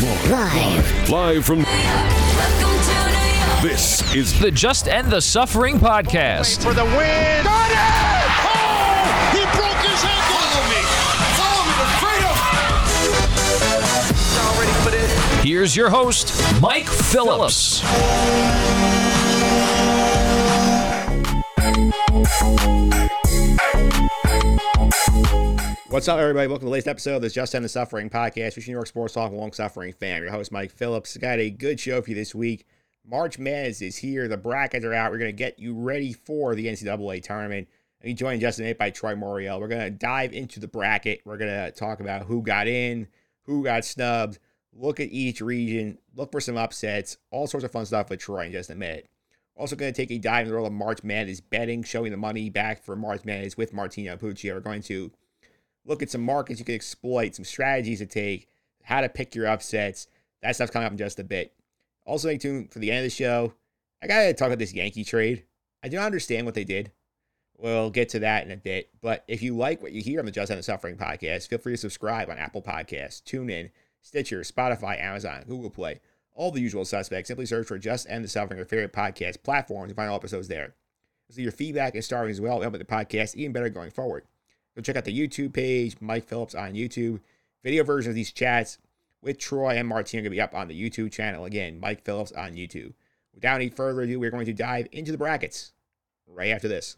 Live. Live from. This is the Just End the Suffering podcast. For the win. Got it! Oh! He broke his ankle. Follow me. Follow me to freedom. Y'all ready for this? Here's your host, Mike Phillips. What's up, everybody? Welcome to the latest episode of this Just End the Suffering podcast, featuring New York sports talk long suffering fan. Your host, Mike Phillips. Got a good show for you this week. March Madness is here. The brackets are out. We're going to get you ready for the NCAA tournament. You joined Justin Nate by Troy Moriel. We're going to dive into the bracket. We're going to talk about who got in, who got snubbed, look at each region, look for some upsets, all sorts of fun stuff with Troy in just a minute. Also going to take a dive in the world of March Madness betting, showing the money back for March Madness with Martino Pucci. We're going to look at some markets you can exploit, some strategies to take, how to pick your upsets. That stuff's coming up in just a bit. Also, stay tuned for the end of the show. I gotta talk about this Yankee trade. I do not understand what they did. We'll get to that in a bit. But if you like what you hear on the Just End the Suffering podcast, feel free to subscribe on Apple Podcasts, TuneIn, Stitcher, Spotify, Amazon, Google Play, all the usual suspects. Simply search for Just End the Suffering, your favorite podcast platform, to find all episodes there. So your feedback and starting as well help the podcast even better going forward. Go check out the YouTube page, Mike Phillips on YouTube. Video version of these chats with Troy and Martin are going to be up on the YouTube channel. Again, Mike Phillips on YouTube. Without any further ado, we're going to dive into the brackets right after this.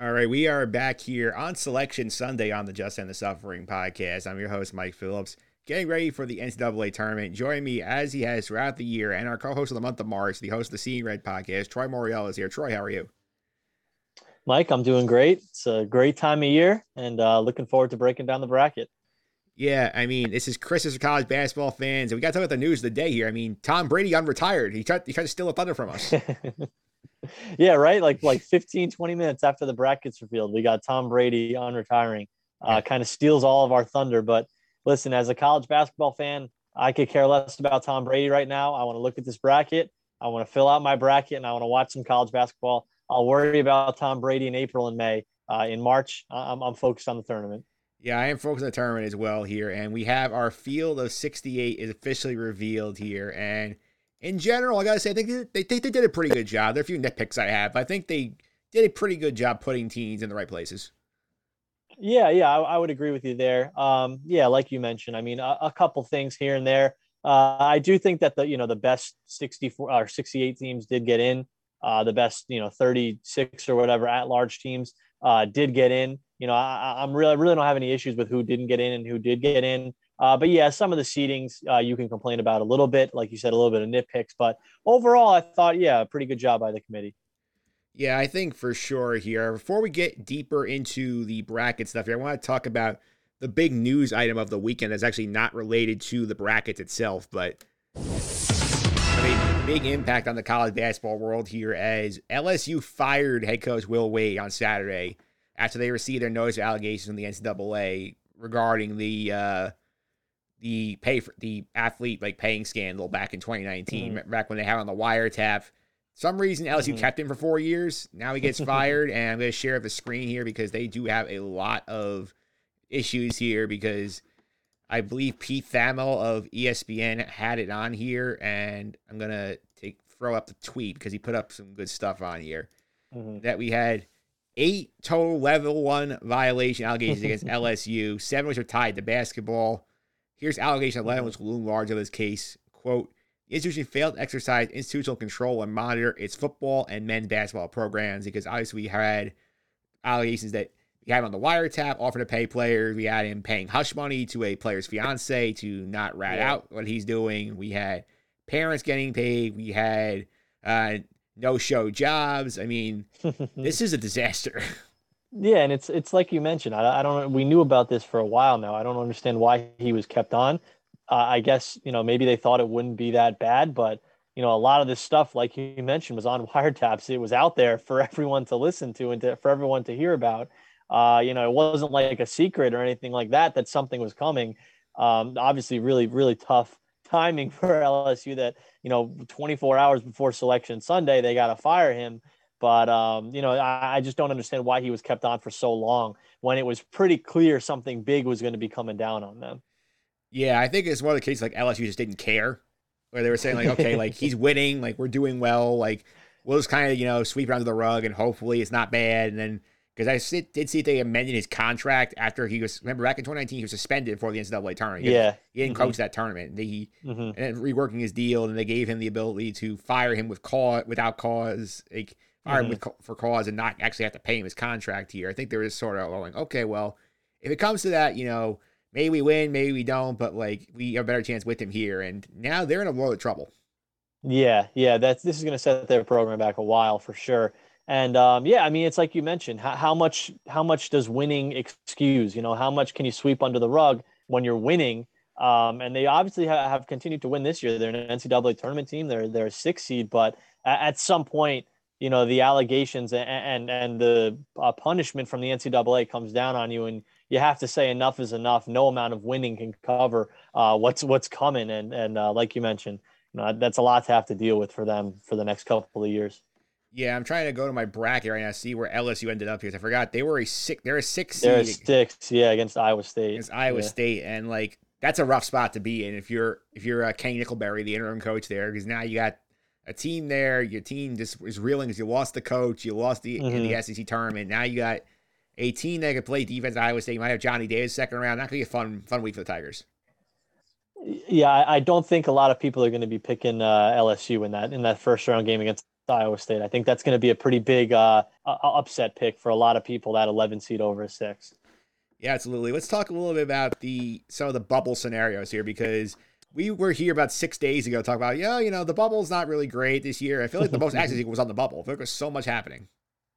All right, we are back here on Selection Sunday on the Just End the Suffering podcast. I'm your host, Mike Phillips, getting ready for the NCAA tournament. Join me as he has throughout the year, and our co-host of the month of March, the host of the Seeing Red podcast, Troy Moriel is here. Troy, how are you? Mike, I'm doing great. It's a great time of year, and uh, looking forward to breaking down the bracket. Yeah, I mean, this is Christmas for college basketball fans, and we got to talk about the news of the day here. I mean, Tom Brady unretired. He tried, he tried to steal a thunder from us. yeah, right. Like like 15, 20 minutes after the brackets revealed, we got Tom Brady on retiring. Uh, kind of steals all of our thunder. But listen, as a college basketball fan, I could care less about Tom Brady right now. I want to look at this bracket. I want to fill out my bracket, and I want to watch some college basketball. I'll worry about Tom Brady in April and May. Uh, in March, I'm, I'm focused on the tournament. Yeah, I am focused on the tournament as well here, and we have our field of 68 is officially revealed here, and in general, I gotta say, I think they, they, they did a pretty good job. There are a few nitpicks I have. I think they did a pretty good job putting teams in the right places. Yeah, yeah, I, I would agree with you there. Um, yeah, like you mentioned, I mean, a, a couple things here and there. Uh, I do think that the you know the best 64 or 68 teams did get in. Uh, the best you know 36 or whatever at large teams uh, did get in. You know, I, I'm really I really don't have any issues with who didn't get in and who did get in. Uh, but yeah, some of the seedings uh, you can complain about a little bit, like you said, a little bit of nitpicks. But overall, I thought, yeah, pretty good job by the committee. Yeah, I think for sure here. Before we get deeper into the bracket stuff here, I want to talk about the big news item of the weekend that's actually not related to the brackets itself, but I mean, big impact on the college basketball world here as LSU fired head coach Will Wade on Saturday after they received their notice of allegations from the NCAA regarding the uh, the pay for the athlete like paying scandal back in 2019, mm-hmm. back when they had on the wiretap. Some reason LSU mm-hmm. kept him for four years. Now he gets fired, and I'm going to share the screen here because they do have a lot of issues here because I believe Pete Thamel of ESPN had it on here, and I'm gonna take throw up the tweet because he put up some good stuff on here. Mm-hmm. That we had eight total level one violation allegations against LSU, seven which are tied to basketball. Here's allegation 11, which loom large of this case. Quote, the institution failed to exercise institutional control and monitor its football and men's basketball programs because obviously we had allegations that we had him on the wiretap, offered to pay players. We had him paying hush money to a player's fiance to not rat yeah. out what he's doing. We had parents getting paid. We had uh, no show jobs. I mean, this is a disaster. Yeah, and it's it's like you mentioned. I, I don't. We knew about this for a while now. I don't understand why he was kept on. Uh, I guess you know maybe they thought it wouldn't be that bad, but you know a lot of this stuff, like you mentioned, was on wiretaps. It was out there for everyone to listen to and to, for everyone to hear about. Uh, you know, it wasn't like a secret or anything like that that something was coming. Um, obviously, really, really tough timing for LSU that, you know, 24 hours before selection Sunday, they got to fire him. But, um, you know, I, I, just don't understand why he was kept on for so long when it was pretty clear something big was going to be coming down on them. Yeah, I think it's one of the cases like LSU just didn't care, where they were saying, like, okay, like he's winning, like we're doing well, like we'll just kind of, you know, sweep it under the rug and hopefully it's not bad. And then because I did see they amended his contract after he was remember back in 2019 he was suspended for the NCAA tournament. Yeah, he didn't mm-hmm. coach that tournament. He mm-hmm. and reworking his deal, and they gave him the ability to fire him with cause without cause, like mm-hmm. with, for cause, and not actually have to pay him his contract here. I think there is sort of going, okay, well, if it comes to that, you know, maybe we win, maybe we don't, but like we have a better chance with him here, and now they're in a world of trouble. Yeah, yeah, that's this is going to set their program back a while for sure. And um, yeah, I mean, it's like you mentioned, how, how, much how much does winning excuse? You know, how much can you sweep under the rug when you're winning? Um, and they obviously ha- have continued to win this year. They're an NCAA tournament team. They're they're a six seed, but at, at some point, you know, the allegations and and, and the uh, punishment from the NCAA comes down on you, and you have to say enough is enough. No amount of winning can cover uh, what's what's coming. And and uh, like you mentioned, you know, that's a lot to have to deal with for them for the next couple of years. Yeah, I'm trying to go to my bracket right now, see where LSU ended up here. I forgot they were a six. They're a six. They're six. Yeah, against Iowa State. Against Iowa yeah. State, and like that's a rough spot to be in if you're if you're uh, Kenny Nickelberry, the interim coach there, because now you got a team there. Your team just is reeling because you lost the coach, you lost the mm-hmm. in the SEC tournament. Now you got a team that can play defense at Iowa State. You might have Johnny Davis second round. Not gonna be a fun fun week for the Tigers. Yeah, I don't think a lot of people are going to be picking uh, LSU in that in that first round game against Iowa State. I think that's going to be a pretty big uh, upset pick for a lot of people. That 11 seed over a six. Yeah, absolutely. Let's talk a little bit about the some of the bubble scenarios here because we were here about six days ago talking about yeah, you know, the bubble's not really great this year. I feel like the most action was on the bubble. There was so much happening.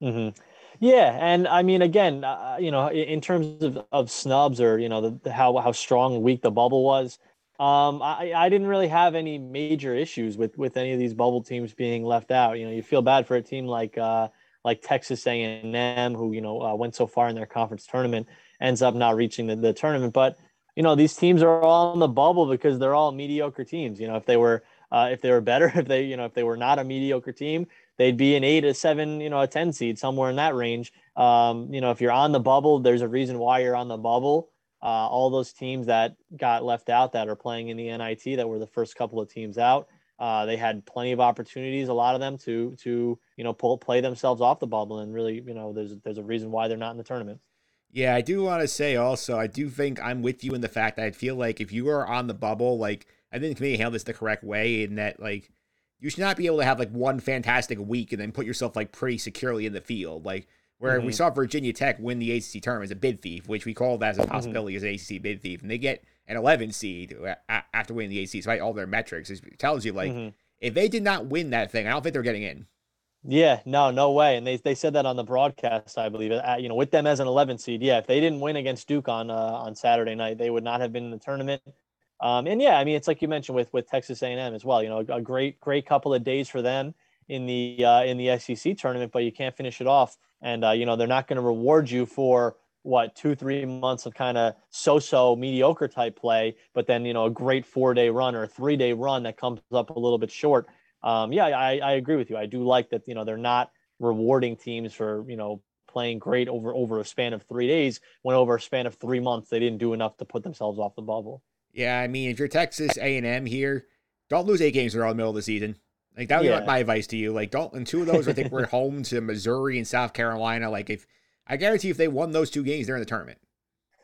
Mm-hmm. Yeah, and I mean, again, uh, you know, in terms of, of snubs or you know the, how how strong weak the bubble was, um, I, I didn't really have any major issues with with any of these bubble teams being left out. You know, you feel bad for a team like uh, like Texas A&M, who you know uh, went so far in their conference tournament, ends up not reaching the, the tournament. But you know, these teams are all in the bubble because they're all mediocre teams. You know, if they were uh, if they were better, if they you know if they were not a mediocre team, they'd be an eight, a seven, you know, a ten seed somewhere in that range. Um, you know, if you're on the bubble, there's a reason why you're on the bubble uh, all those teams that got left out that are playing in the NIT that were the first couple of teams out. Uh, they had plenty of opportunities, a lot of them to to you know pull play themselves off the bubble, and really you know there's there's a reason why they're not in the tournament. Yeah, I do want to say also, I do think I'm with you in the fact that I feel like if you are on the bubble, like I think the committee handled this the correct way in that like you should not be able to have like one fantastic week and then put yourself like pretty securely in the field. Like where mm-hmm. we saw Virginia Tech win the ACC tournament as a bid thief, which we called as a mm-hmm. possibility mm-hmm. as an ACC bid thief, and they get an 11 seed after winning the ACC, despite all their metrics. It tells you like mm-hmm. if they did not win that thing, I don't think they're getting in. Yeah, no, no way. And they, they said that on the broadcast, I believe. You know, with them as an 11 seed, yeah, if they didn't win against Duke on uh, on Saturday night, they would not have been in the tournament. Um, and yeah, I mean, it's like you mentioned with with Texas A&M as well. You know, a great great couple of days for them in the uh, in the SEC tournament, but you can't finish it off and uh, you know they're not going to reward you for what two three months of kind of so-so mediocre type play but then you know a great four day run or a three day run that comes up a little bit short um, yeah I, I agree with you i do like that you know they're not rewarding teams for you know playing great over over a span of three days when over a span of three months they didn't do enough to put themselves off the bubble yeah i mean if you're texas a&m here don't lose eight games in the middle of the season like that would yeah. be my advice to you. Like don't and two of those I think we're home to Missouri and South Carolina. Like if I guarantee if they won those two games, they're in the tournament.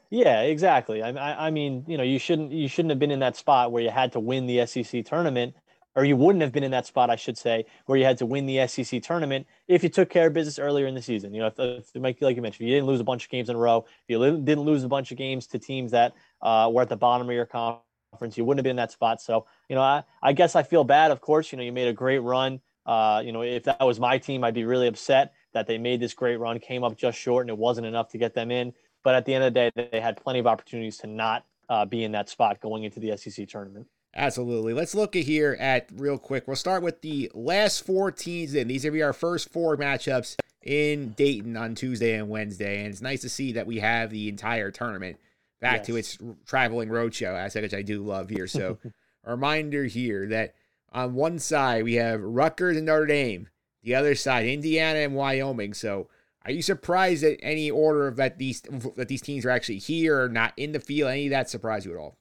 Yeah, exactly. I, I mean, you know, you shouldn't you shouldn't have been in that spot where you had to win the SEC tournament, or you wouldn't have been in that spot, I should say, where you had to win the SEC tournament if you took care of business earlier in the season. You know, if, if like you mentioned, you didn't lose a bunch of games in a row, if you didn't lose a bunch of games to teams that uh, were at the bottom of your conference conference. You wouldn't have been in that spot. So, you know, I, I guess I feel bad. Of course, you know, you made a great run. Uh, you know, if that was my team, I'd be really upset that they made this great run, came up just short, and it wasn't enough to get them in. But at the end of the day, they had plenty of opportunities to not uh, be in that spot going into the SEC tournament. Absolutely. Let's look at here at real quick. We'll start with the last four teams in. These will be our first four matchups in Dayton on Tuesday and Wednesday. And it's nice to see that we have the entire tournament back to its traveling roadshow aspect, which I do love here. So, a reminder here that on one side we have Rutgers and Notre Dame, the other side Indiana and Wyoming. So, are you surprised at any order of that these that these teams are actually here or not in the field? Any of that surprise you at all?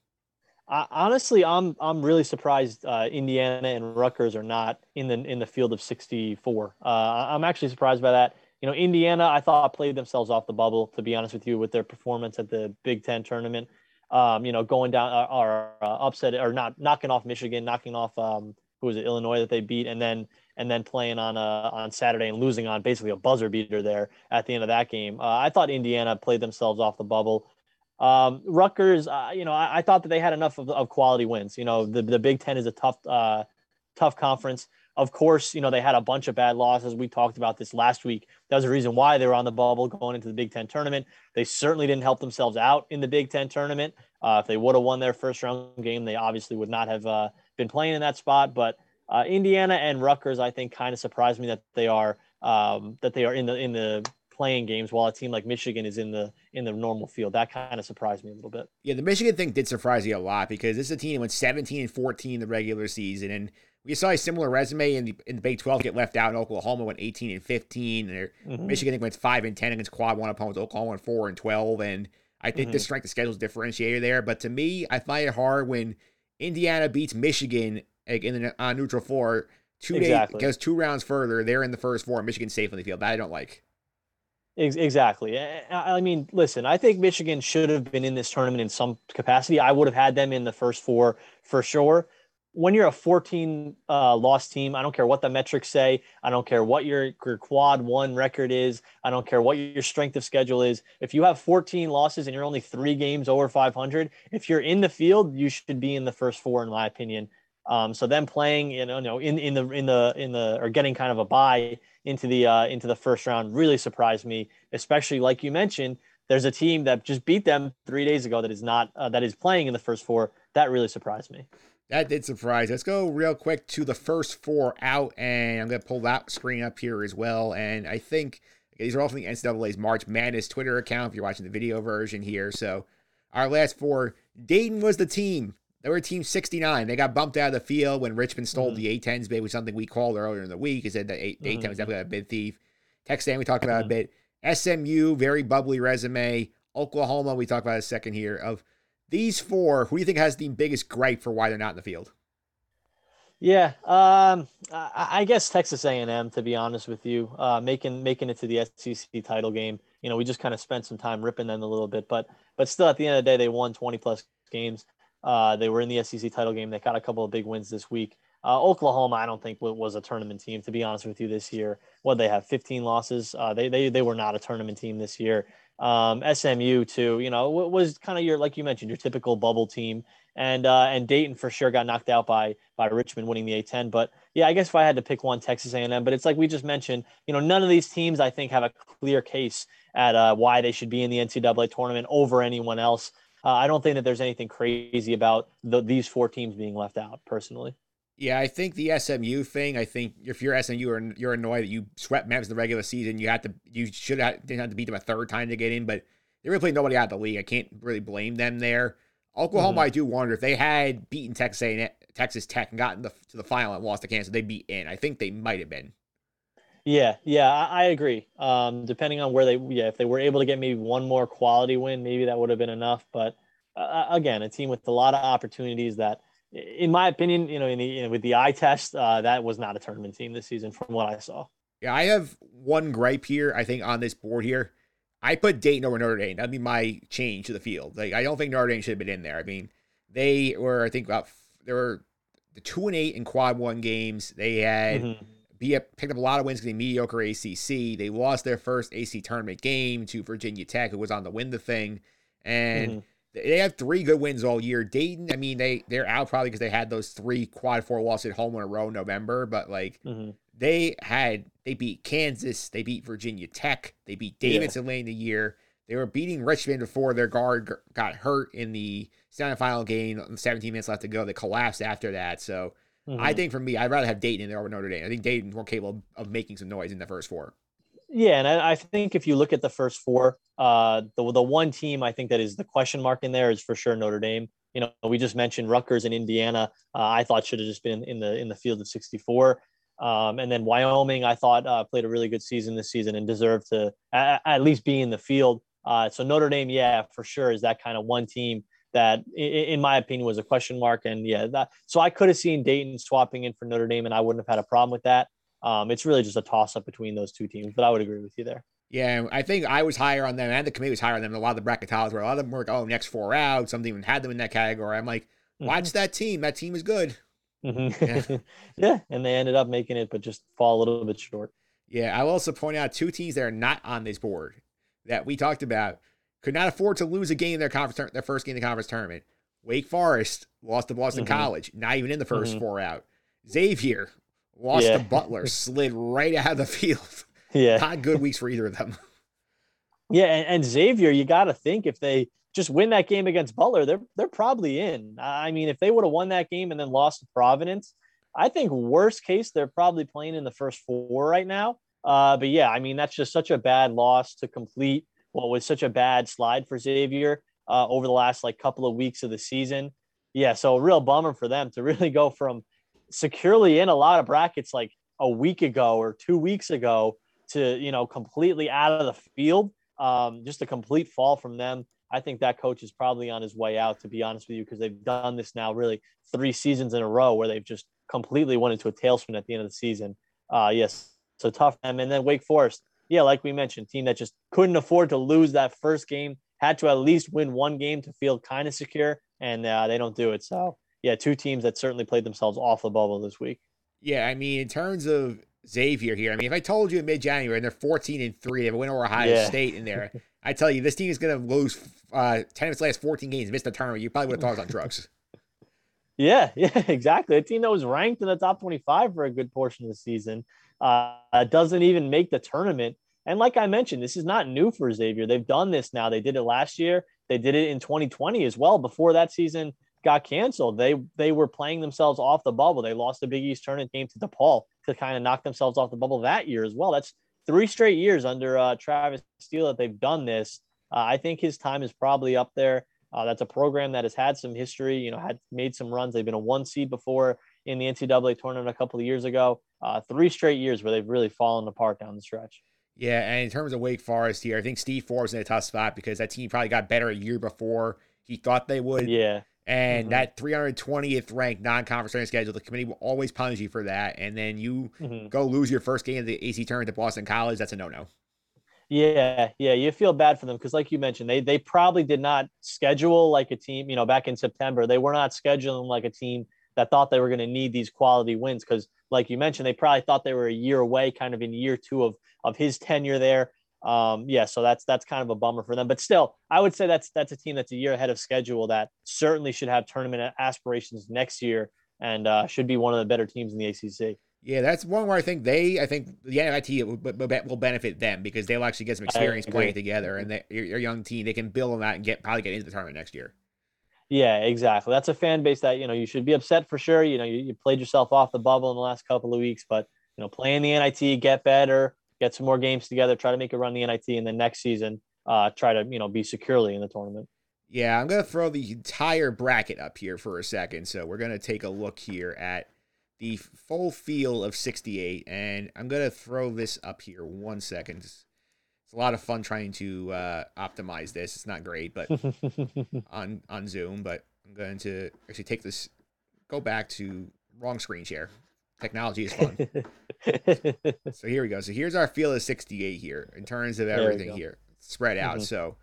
I, honestly, I'm I'm really surprised uh, Indiana and Rutgers are not in the in the field of 64. Uh, I'm actually surprised by that. You know, Indiana, I thought played themselves off the bubble. To be honest with you, with their performance at the Big Ten tournament, um, you know, going down uh, or uh, upset or not knocking off Michigan, knocking off um, who was it Illinois that they beat, and then and then playing on uh, on Saturday and losing on basically a buzzer beater there at the end of that game. Uh, I thought Indiana played themselves off the bubble. Um, Rutgers, uh, you know, I, I thought that they had enough of, of quality wins. You know, the, the Big Ten is a tough, uh, tough conference. Of course, you know, they had a bunch of bad losses. We talked about this last week. That was the reason why they were on the bubble going into the Big Ten tournament. They certainly didn't help themselves out in the Big Ten tournament. Uh, if they would have won their first round game, they obviously would not have uh, been playing in that spot. But uh, Indiana and Rutgers, I think, kind of surprised me that they are um, that they are in the in the playing games while a team like Michigan is in the in the normal field. That kind of surprised me a little bit. Yeah, the Michigan thing did surprise me a lot because this is a team that went 17 and 14 in the regular season, and we saw a similar resume in the in the Big 12 get left out. And Oklahoma went 18 and 15, and Mhm. Michigan went five and 10 against quad one opponents. Oklahoma went four and 12, and I think the Mhm. strength of schedule is differentiator there. But to me, I find it hard when Indiana beats Michigan like, in the on neutral floor. Two Exactly. days goes two rounds further. They're in the first four. and Michigan's safe on the field. That I don't like. Ex- Exactly. I mean, listen, I think Michigan should have been in this tournament in some capacity. I would have had them in the first four for sure. When you're a 14 uh, loss team, I don't care what the metrics say. I don't care what your, your quad one record is. I don't care what your strength of schedule is. If you have 14 losses and you're only three games over 500, if you're in the field, you should be in the first four, in my opinion. Um, so them playing, you know, no, in in the in the in the or getting kind of a bye into the uh, into the first round really surprised me. Especially like you mentioned, there's a team that just beat them three days ago that is not uh, that is playing in the first four. That really surprised me. That did surprise. Let's go real quick to the first four out, and I'm to pull that screen up here as well. And I think these are all from the NCAA's March Madness Twitter account if you're watching the video version here. So our last four, Dayton was the team. They were team 69. They got bumped out of the field when Richmond stole Mhm. the A10s bid, which something we called earlier in the week. He said that A- A10 was definitely a bid thief. Texas A&M we talked about a Mhm. bit. SMU, very bubbly resume. Oklahoma, we talked about a second here. Of these four, who do you think has the biggest gripe for why they're not in the field? Yeah, um, I, I guess Texas A&M. To be honest with you, uh, making making it to the SEC title game. You know, we just kind of spent some time ripping them a little bit, but but still, at the end of the day, they won 20 plus games. Uh, they were in the SEC title game. They got a couple of big wins this week. Uh, Oklahoma, I don't think wa- was a tournament team. To be honest with you, this year, what they have 15 losses. Uh, they they they were not a tournament team this year. Um, SMU too, you know, wa- was kind of your like you mentioned your typical bubble team and uh, and Dayton for sure got knocked out by by Richmond winning the A10. But yeah, I guess if I had to pick one, Texas A&M. But it's like we just mentioned, you know, none of these teams I think have a clear case at uh, why they should be in the NCAA tournament over anyone else. Uh, I don't think that there's anything crazy about the, these four teams being left out, personally. Yeah, I think the SMU thing. I think if you're SMU, you're, you're annoyed that you swept Memphis in the regular season. You had to, you should have didn't have to beat them a third time to get in, but they really played nobody out of the league. I can't really blame them there. Oklahoma, Mhm. I do wonder if they had beaten Texas A&M, Texas Tech and gotten the, to the final and lost to Kansas, they'd be in. I think they might have been. Yeah, yeah, I, I agree. Um, depending on where they, yeah, if they were able to get maybe one more quality win, maybe that would have been enough. But uh, again, a team with a lot of opportunities that, in my opinion, you know, in the you know, with the eye test, uh, that was not a tournament team this season, from what I saw. Yeah, I have one gripe here. I think on this board here, I put Dayton over Notre Dame. That'd be my change to the field. Like I don't think Notre Dame should have been in there. I mean, they were I think about they were the two and eight in quad one games. They had Mhm. Be picked up a lot of wins against mediocre ACC. They lost their first AC tournament game to Virginia Tech, who was on to win the thing, and Mhm. they have three good wins all year. Dayton, I mean, they they're out probably because they had those three quad four losses at home in a row in November, but like Mhm. they had they beat Kansas, they beat Virginia Tech, they beat Yeah. Davidson late in the year. They were beating Richmond before their guard got hurt in the semifinal game. 17 minutes left to go. They collapsed after that. So I Mhm. think for me, I'd rather have Dayton in there over Notre Dame. I think Dayton's more capable of making some noise in the first four. Yeah, and I, I, think if you look at the first four, uh, the the one team I think that is the question mark in there is for sure Notre Dame. You know, we just mentioned Rutgers and Indiana. Uh, I thought should have just been in the in the field of 64. Um, and then Wyoming, I thought uh, played a really good season this season and deserved to at, at least be in the field. Uh, so Notre Dame, yeah, for sure, is that kind of one team that, in my opinion, was a question mark. And yeah, that so I could have seen Dayton swapping in for Notre Dame, and I wouldn't have had a problem with that. Um, it's really just a toss up between those two teams, but I would agree with you there. Yeah, I think I was higher on them, and the committee was higher on them than a lot of the bracketologists were. A lot of them were, oh, next four out. Some even had them in that category. I'm like, watch mm-hmm. that team. That team is good. Mm-hmm. Yeah. yeah, and they ended up making it, but just fall a little bit short. Yeah, I will also point out two teams that are not on this board that we talked about could not afford to lose a game in their conference their first game in the conference tournament. Wake Forest lost to Boston mm-hmm. College, not even in the 1st mm-hmm. four out. Xavier lost yeah. to Butler, slid right out of the field. Yeah, not good weeks for either of them. Yeah, and, and Xavier, you got to think if they just win that game against Butler, they're they're probably in. I mean, if they would have won that game and then lost to Providence, I think worst case they're probably playing in the first four right now. Uh, but yeah, I mean that's just such a bad loss to complete what was such a bad slide for Xavier uh, over the last like couple of weeks of the season. Yeah, so a real bummer for them to really go from securely in a lot of brackets like a week ago or two weeks ago to you know completely out of the field. Um, just a complete fall from them. I think that coach is probably on his way out, to be honest with you, because they've done this now really three seasons in a row where they've just completely went into a tailspin at the end of the season. Uh, yes, so tough. And then Wake Forest, yeah, like we mentioned, team that just couldn't afford to lose that first game, had to at least win one game to feel kind of secure, and uh, they don't do it. So, yeah, two teams that certainly played themselves off the bubble this week. Yeah, I mean, in terms of Xavier here, I mean, if I told you in mid January and they're 14 and 3, they win over Ohio yeah. State in there, I tell you, this team is going to lose uh, 10 of its last 14 games, miss the tournament. You probably would have thought it was on drugs. Yeah, yeah, exactly. A team that was ranked in the top 25 for a good portion of the season uh, doesn't even make the tournament. And like I mentioned, this is not new for Xavier. They've done this now. They did it last year. They did it in 2020 as well. Before that season got canceled, they they were playing themselves off the bubble. They lost the Big East tournament game to DePaul to kind of knock themselves off the bubble that year as well. That's three straight years under uh, Travis Steele that they've done this. Uh, I think his time is probably up there. Uh, that's a program that has had some history, you know, had made some runs. They've been a one seed before in the NCAA tournament a couple of years ago. Uh, three straight years where they've really fallen apart down the stretch. Yeah, and in terms of Wake Forest here, I think Steve Forbes in a tough spot because that team probably got better a year before he thought they would. Yeah. And mm-hmm. that 320th ranked non-conference schedule, the committee will always punish you for that. And then you mm-hmm. go lose your first game of the AC tournament to Boston College. That's a no-no. Yeah, yeah, you feel bad for them because, like you mentioned, they they probably did not schedule like a team. You know, back in September, they were not scheduling like a team that thought they were going to need these quality wins because, like you mentioned, they probably thought they were a year away, kind of in year two of of his tenure there. Um, yeah, so that's that's kind of a bummer for them. But still, I would say that's that's a team that's a year ahead of schedule that certainly should have tournament aspirations next year and uh, should be one of the better teams in the ACC. Yeah, that's one where I think they, I think the NIT will, will benefit them because they'll actually get some experience playing together, and they, your young team they can build on that and get probably get into the tournament next year. Yeah, exactly. That's a fan base that you know you should be upset for sure. You know, you, you played yourself off the bubble in the last couple of weeks, but you know, playing the NIT, get better, get some more games together, try to make a run the NIT, and then next season, uh, try to you know be securely in the tournament. Yeah, I'm gonna throw the entire bracket up here for a second. So we're gonna take a look here at the full field of 68. And I'm to throw this up here one second. It's, a lot of fun trying to uh, optimize this. It's not great, but on, on Zoom, but I'm going to actually take this, go back to wrong screen share. Technology is fun. so here we go. So here's our field of 68 here in terms of everything here spread out. Mm-hmm. So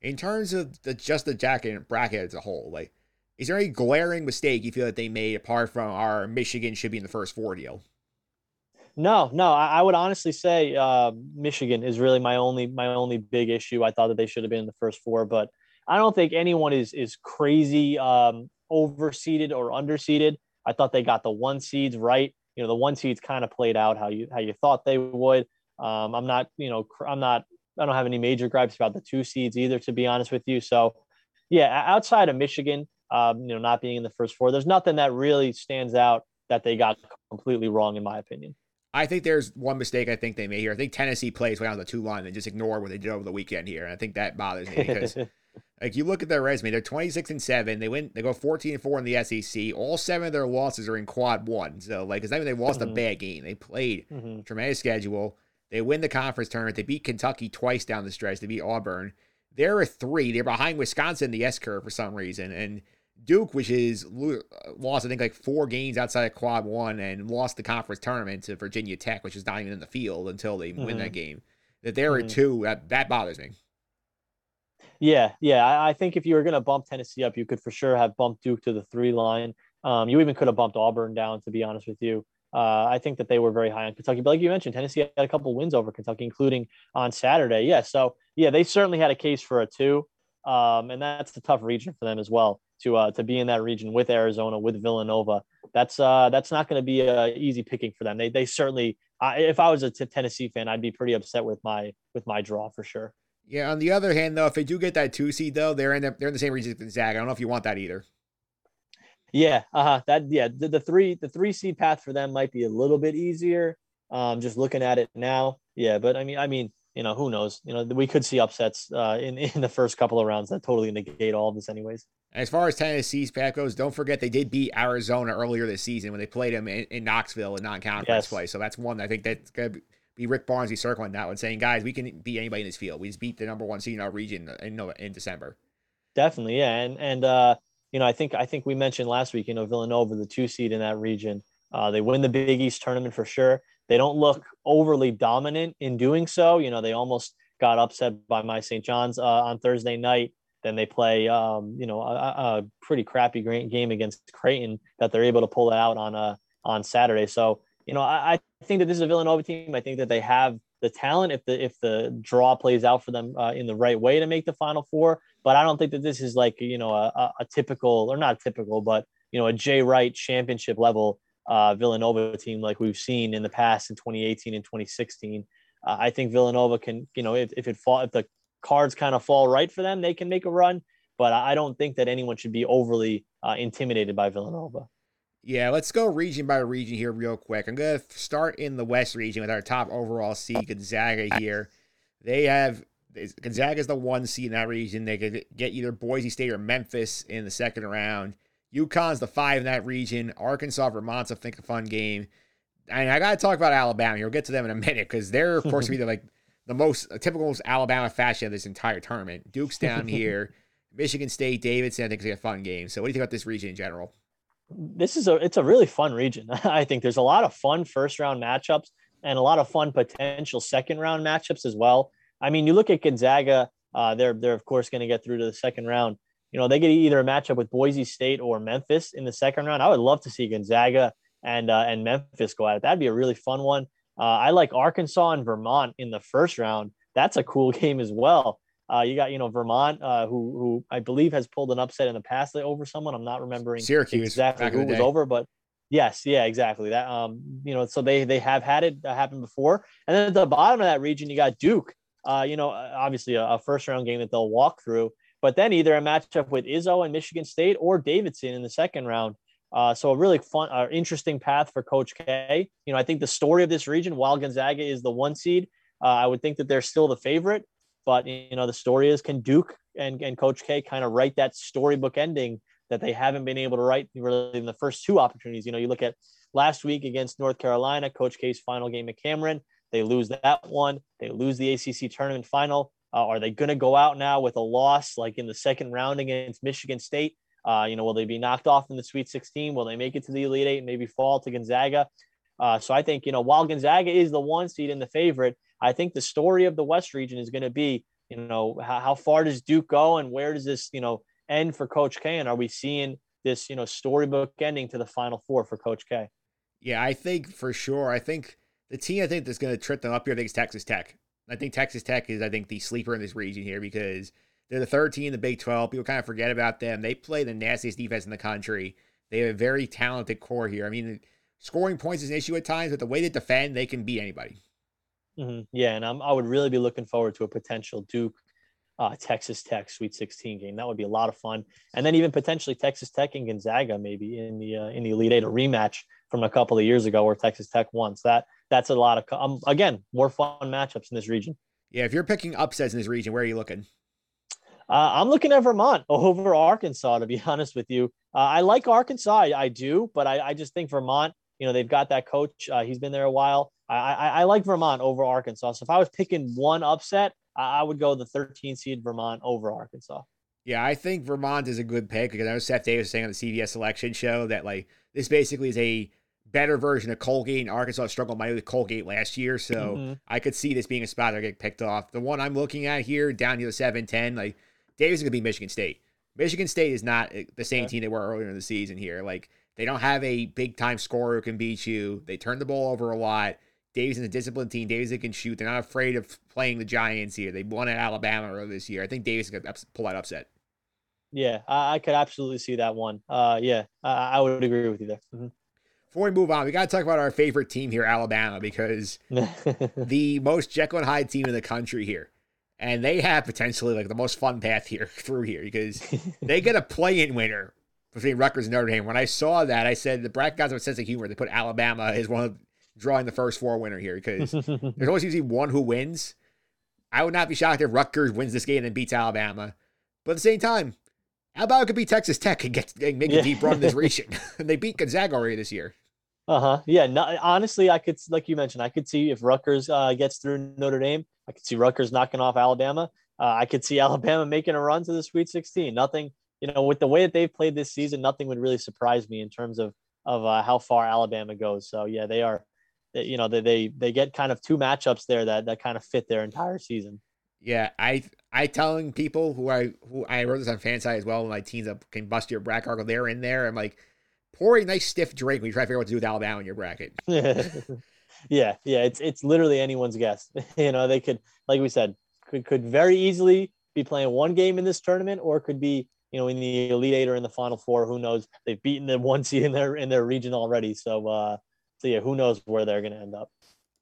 in terms of the just the jacket and bracket as a whole, like is there any glaring mistake you feel that they made apart from our Michigan should be in the first four deal? No, no. I, I would honestly say uh, Michigan is really my only my only big issue. I thought that they should have been in the first four, but I don't think anyone is is crazy um, overseeded or underseeded. I thought they got the one seeds right. You know, the one seeds kind of played out how you how you thought they would. Um, I'm not, you know, I'm not. I don't have any major gripes about the two seeds either, to be honest with you. So, yeah, outside of Michigan, um, you know, not being in the first four. There's nothing that really stands out that they got completely wrong, in my opinion. I think there's one mistake I think they made here. I think Tennessee plays way on the two line and just ignore what they did over the weekend here. And I think that bothers me because like you look at their resume, they're 26 and 7. They win they go 14 and 4 in the SEC. All seven of their losses are in quad one. So like it's not even they lost mm-hmm. a bad game. They played mm-hmm. tremendous schedule. They win the conference tournament. They beat Kentucky twice down the stretch. They beat Auburn. They're a three. They're behind Wisconsin in the S curve for some reason. And Duke, which is lost, I think, like four games outside of quad one and lost the conference tournament to Virginia Tech, which is not even in the field until they mm-hmm. win that mm-hmm. game. That there are mm-hmm. a two, that, that bothers me. Yeah, yeah. I, I think if you were going to bump Tennessee up, you could for sure have bumped Duke to the three line. Um, you even could have bumped Auburn down, to be honest with you. Uh, I think that they were very high on Kentucky. But like you mentioned, Tennessee had a couple wins over Kentucky, including on Saturday. Yeah. So, yeah, they certainly had a case for a two. Um, and that's a tough region for them as well to uh, to be in that region with Arizona, with Villanova. That's uh, that's not going to be uh, easy picking for them. They they certainly. Uh, if I was a t- Tennessee fan, I'd be pretty upset with my with my draw for sure. Yeah. On the other hand, though, if they do get that two seed, though, they're in the, they're in the same region as Gonzaga. I don't know if you want that either. Yeah. Uh huh. That yeah. The, the three the three seed path for them might be a little bit easier. Um, just looking at it now. Yeah. But I mean, I mean, you know, who knows? You know, we could see upsets uh, in in the first couple of rounds that totally negate all of this, anyways. As far as Tennessee's path goes, don't forget they did beat Arizona earlier this season when they played them in, in Knoxville in non-conference yes. play. So that's one I think that's gonna be Rick Barnes circling that one, saying, "Guys, we can beat anybody in this field. We just beat the number one seed in our region in in December." Definitely, yeah, and and uh, you know, I think I think we mentioned last week, you know, Villanova, the two seed in that region, uh, they win the Big East tournament for sure. They don't look overly dominant in doing so. You know, they almost got upset by my St. John's uh, on Thursday night. Then they play, um, you know, a, a, pretty crappy game against Creighton that they're able to pull it out on uh, on Saturday. So, you know, I, I, think that this is a Villanova team. I think that they have the talent if the if the draw plays out for them uh, in the right way to make the Final Four. But I don't think that this is like you know a, a typical or not typical, but you know a Jay Wright championship level uh, Villanova team like we've seen in the past in 2018 and 2016. Uh, I think Villanova can, you know, if, if it fall, if the cards kind of fall right for them, they can make a run. But I don't think that anyone should be overly uh, intimidated by Villanova. Yeah, let's go region by region here real quick. I'm going to start in the West region with our top overall seed, Gonzaga here. They have Gonzaga is the one seed in that region. They could get either Boise State or Memphis in the second round. UConn's the five in that region. Arkansas, Vermont's I think a fun game. And I got to talk about Alabama here. We'll get to them in a minute because they're, of course, be the, like the most typical most Alabama fashion of this entire tournament. Duke's down here. Michigan State, Davidson, I think is a fun game. So, what do you think about this region in general? This is a it's a really fun region. I think there's a lot of fun first round matchups and a lot of fun potential second round matchups as well. I mean, you look at Gonzaga; uh, they're they're of course going to get through to the second round you know, they get either a matchup with Boise State or Memphis in the second round. I would love to see Gonzaga and uh, and Memphis go at it. That'd be a really fun one. Uh, I like Arkansas and Vermont in the first round. That's a cool game as well. Uh, you got you know Vermont, uh, who who I believe has pulled an upset in the past over someone. I'm not remembering Syracuse exactly who was over, but yes, yeah, exactly that. Um, you know, so they they have had it happen before. And then at the bottom of that region, you got Duke. Uh, you know, obviously a, a first round game that they'll walk through but then either a matchup with Izzo and Michigan State or Davidson in the second round. Uh, so a really fun, uh, interesting path for Coach K. You know, I think the story of this region, while Gonzaga is the one seed, uh, I would think that they're still the favorite. But you know, the story is can Duke and, and Coach K kind of write that storybook ending that they haven't been able to write really in the first two opportunities. You know, you look at last week against North Carolina, Coach K's final game at Cameron. They lose that one. They lose the ACC tournament final. Uh, are they going to go out now with a loss like in the second round against Michigan State? Uh, you know, will they be knocked off in the Sweet 16? Will they make it to the Elite Eight maybe fall to Gonzaga? Uh, so I think, you know, while Gonzaga is the one seed and the favorite, I think the story of the West region is going to be, you know, how, how, far does Duke go and where does this, you know, end for Coach K? And are we seeing this, you know, storybook ending to the Final Four for Coach K? Yeah, I think for sure. I think the team I think that's going to trip them up here, I think is Texas Tech. I think Texas Tech is, I think, the sleeper in this region here because they're the third team in the Big 12. People kind of forget about them. They play the nastiest defense in the country. They have a very talented core here. I mean, scoring points is an issue at times, but the way they defend, they can beat anybody. Mm-hmm. Yeah, and I'm, i would really be looking forward to a potential Duke uh, Texas Tech Sweet 16 game. That would be a lot of fun, and then even potentially Texas Tech and Gonzaga maybe in the uh, in the Elite Eight, a rematch from a couple of years ago where Texas Tech won. So that that's a lot of um, again more fun matchups in this region. Yeah, if you're picking upsets in this region, where are you looking? Uh, I'm looking at Vermont over Arkansas. To be honest with you, uh, I like Arkansas, I, I do, but I, I, just think Vermont. You know, they've got that coach. Uh, he's been there a while. I, I, I, like Vermont over Arkansas. So if I was picking one upset, I, I would go the 13 seed Vermont over Arkansas. Yeah, I think Vermont is a good pick because I know Seth Davis was saying on the CBS selection show that like this basically is a better version of Colgate. And Arkansas struggled mightily with Colgate last year, so mm-hmm. I could see this being a spot that get picked off. The one I'm looking at here, down to the seven ten, like Davidson is gonna be Michigan State. Michigan State is not eh, the same team they were earlier in the season here. Like they don't have a big time scorer who can beat you. They turn the ball over a lot. Davidson is a disciplined team. Davidson can shoot. They're not afraid of playing the Giants here. They won at Alabama earlier this year. I think Davidson can pull that upset. Yeah, I, I could absolutely see that one. Uh, yeah, I, I would agree with you there. Mm-hmm. Before we move on, we got to talk about our favorite team here, Alabama, because the most Jekyll and Hyde team in the country here. And they have potentially like the most fun path here through here because they get a play-in winner between Rutgers and Notre Dame. When I saw that, I said the bracket guys have a sense of humor. They put Alabama as one of drawing the first four winner here because there's always usually one who wins. I would not be shocked if Rutgers wins this game and beats Alabama. But at the same time, Alabama could beat Texas Tech and get and make yeah. a deep run in this region. and they beat Gonzaga already this year. Uh huh. Yeah. Honestly, I could, like you mentioned, I could see if Rutgers uh, gets through Notre Dame, I could see Rutgers knocking off Alabama. Uh, I could see Alabama making a run to the Sweet 16. Nothing, you know, with the way that they've played this season, nothing would really surprise me in terms of of uh, how far Alabama goes. So yeah, they are, you know, they they they get kind of two matchups there that that kind of fit their entire season. Yeah, I I telling people who I who I wrote this on FanSided as well. My teams that can bust your bracket article, they're in there. I'm like, pour a nice stiff drink when you try to figure out what to do with Alabama in your bracket. yeah, yeah, it's it's literally anyone's guess. you know, they could, like we said, could could very easily be playing one game in this tournament, or could be you know in the Elite Eight or in the Final Four. Who knows? They've beaten the one seed in their in their region already. So, uh, so yeah, who knows where they're to end up?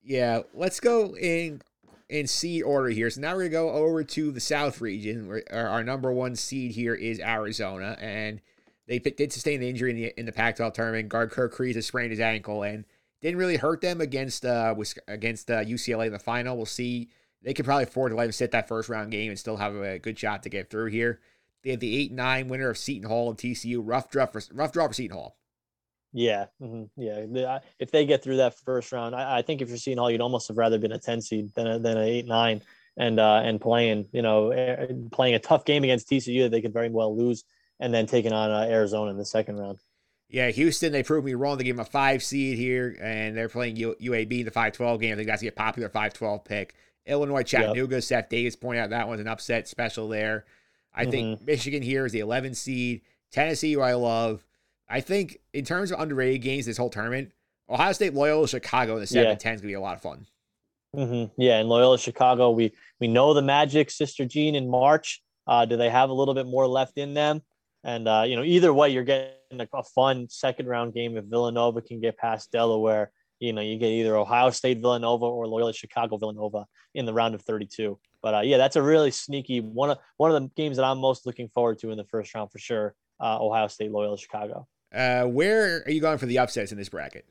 Yeah, let's go in in seed order here. So now we're gonna go over to the South region, where our number one seed here is Arizona, and they did sustain an injury in the in the Pac-12 tournament. Guard Kerr Kriisa sprained his ankle and didn't really hurt them against uh against uh, UCLA in the final. We'll see. They could probably afford to let him sit that first round game and still have a good shot to get through here. They have the eight nine winner of Seton Hall and TCU. Rough draw for rough draw for Seton Hall. Yeah, mm-hmm. yeah. If they get through that first round, I, I, think if you're Seton Hall, you'd almost have rather been a ten seed than a, than an eight nine, and uh, and playing you know playing a tough game against TCU that they could very well lose and then taking on uh, Arizona in the second round. Yeah, Houston, they proved me wrong. They gave them a five seed here, and they're playing U- UAB in the 5 12 game. I think that's to get popular 5 12 pick. Illinois, Chattanooga, yep. Seth Davis pointed out that one's an upset special there. I mm-hmm. think Michigan here is the 11 seed. Tennessee, who I love. I think in terms of underrated games this whole tournament, Ohio State, Loyola, Chicago in the 7 yeah. 10 is going to be a lot of fun. Mm-hmm. Yeah, and Loyola, Chicago, we we know the Magic, Sister Jean in March. Uh, do they have a little bit more left in them? And uh, you know, either way, you're getting a, a fun second round game if Villanova can get past Delaware. You know, you get either Ohio State Villanova or Loyola Chicago Villanova in the round of 32. But uh, yeah, that's a really sneaky one of one of the games that I'm most looking forward to in the first round for sure. Uh, Ohio State Loyola Chicago. Uh, where are you going for the upsets in this bracket?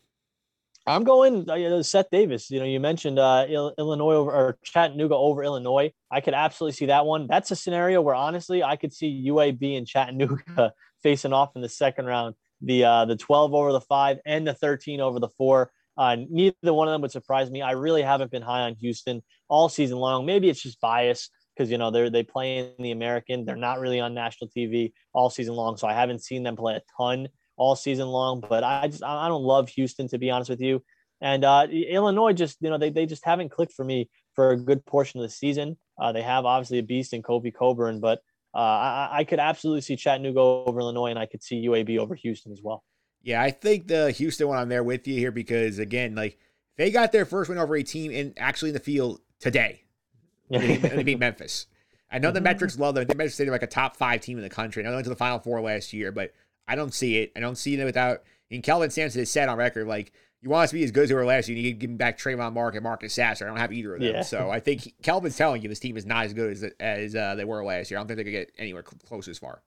I'm going uh, Seth Davis. You know, you mentioned uh, Illinois over or Chattanooga over Illinois. I could absolutely see that one. That's a scenario where honestly, I could see UAB and Chattanooga facing off in the second round. The uh, the 12 over the five and the 13 over the four. Uh, neither one of them would surprise me. I really haven't been high on Houston all season long. Maybe it's just bias because you know they're they play in the American. They're not really on national TV all season long, so I haven't seen them play a ton all season long. But I just I don't love Houston to be honest with you. And uh, Illinois just you know they they just haven't clicked for me for a good portion of the season. Uh, they have obviously a beast in Kofi Cockburn, but uh, I, I could absolutely see Chattanooga over Illinois, and I could see UAB over Houston as well. Yeah, I think the Houston one I'm there with you here because again, like they got their first win over a team in actually in the field today. they beat Memphis. I know the mm-hmm. metrics love them. They say they're like a top five team in the country. I know they went to the Final Four last year, but I don't see it. I don't see it without. And Kelvin Sampson has said on record, like, you want us to be as good as we were last year, you need to give back Tramon Mark and Marcus Sasser. I don't have either of them. Yeah. So I think he, Kelvin's telling you this team is not as good as as uh, they were last year. I don't think they could get anywhere close as far.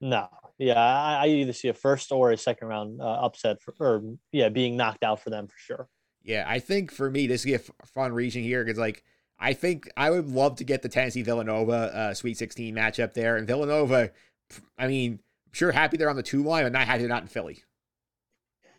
No. Yeah. I, I either see a first or a second round uh, upset for, or, yeah, being knocked out for them for sure. Yeah, I think for me this be a fun region here because like I think I would love to get the Tennessee Villanova uh, Sweet 16 matchup there, and Villanova. I mean, sure happy they're on the two line, but not happy they're not in Philly.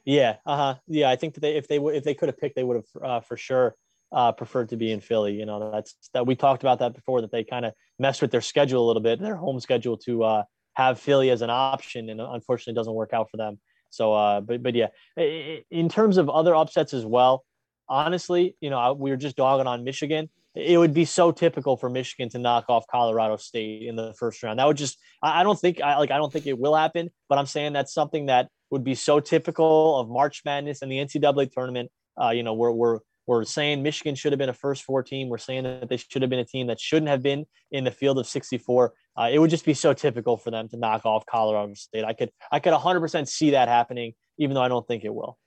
Yeah, uh huh. Yeah, I think that they if they if they could have picked, they would have uh, for sure uh, preferred to be in Philly. You know, that's that we talked about that before that they kind of messed with their schedule a little bit, their home schedule to uh, have Philly as an option, and unfortunately, doesn't work out for them. So, uh, but but yeah, in terms of other upsets as well, honestly, you know, we were just dogging on Michigan. It would be so typical for Michigan to knock off Colorado State in the first round. That would just, I don't think, I like, I don't think it will happen. But I'm saying that's something that would be so typical of March Madness and the NCAA tournament. Uh, you know, we're we're we're saying Michigan should have been a first four team. We're saying that they should have been a team that shouldn't have been in the field of 64. Uh, it would just be so typical for them to knock off Colorado State. I could I could 100% see that happening, even though I don't think it will.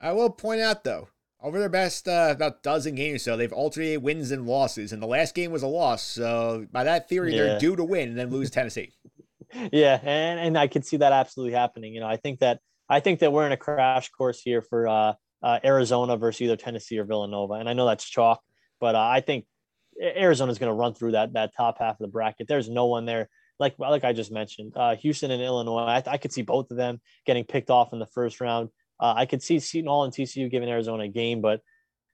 I will point out though, over their best uh, about dozen games so, they've alternated wins and losses, and the last game was a loss. So by that theory, yeah. they're due to win and then lose Tennessee. yeah, and and I could see that absolutely happening. You know, I think that I think that we're in a crash course here for uh, uh, Arizona versus either Tennessee or Villanova. And I know that's chalk, but uh, I think Arizona is going to run through that that top half of the bracket. There's no one there like like I just mentioned, uh, Houston and Illinois. I, I, could see both of them getting picked off in the first round. Uh, I could see Seton Hall and TCU giving Arizona a game, but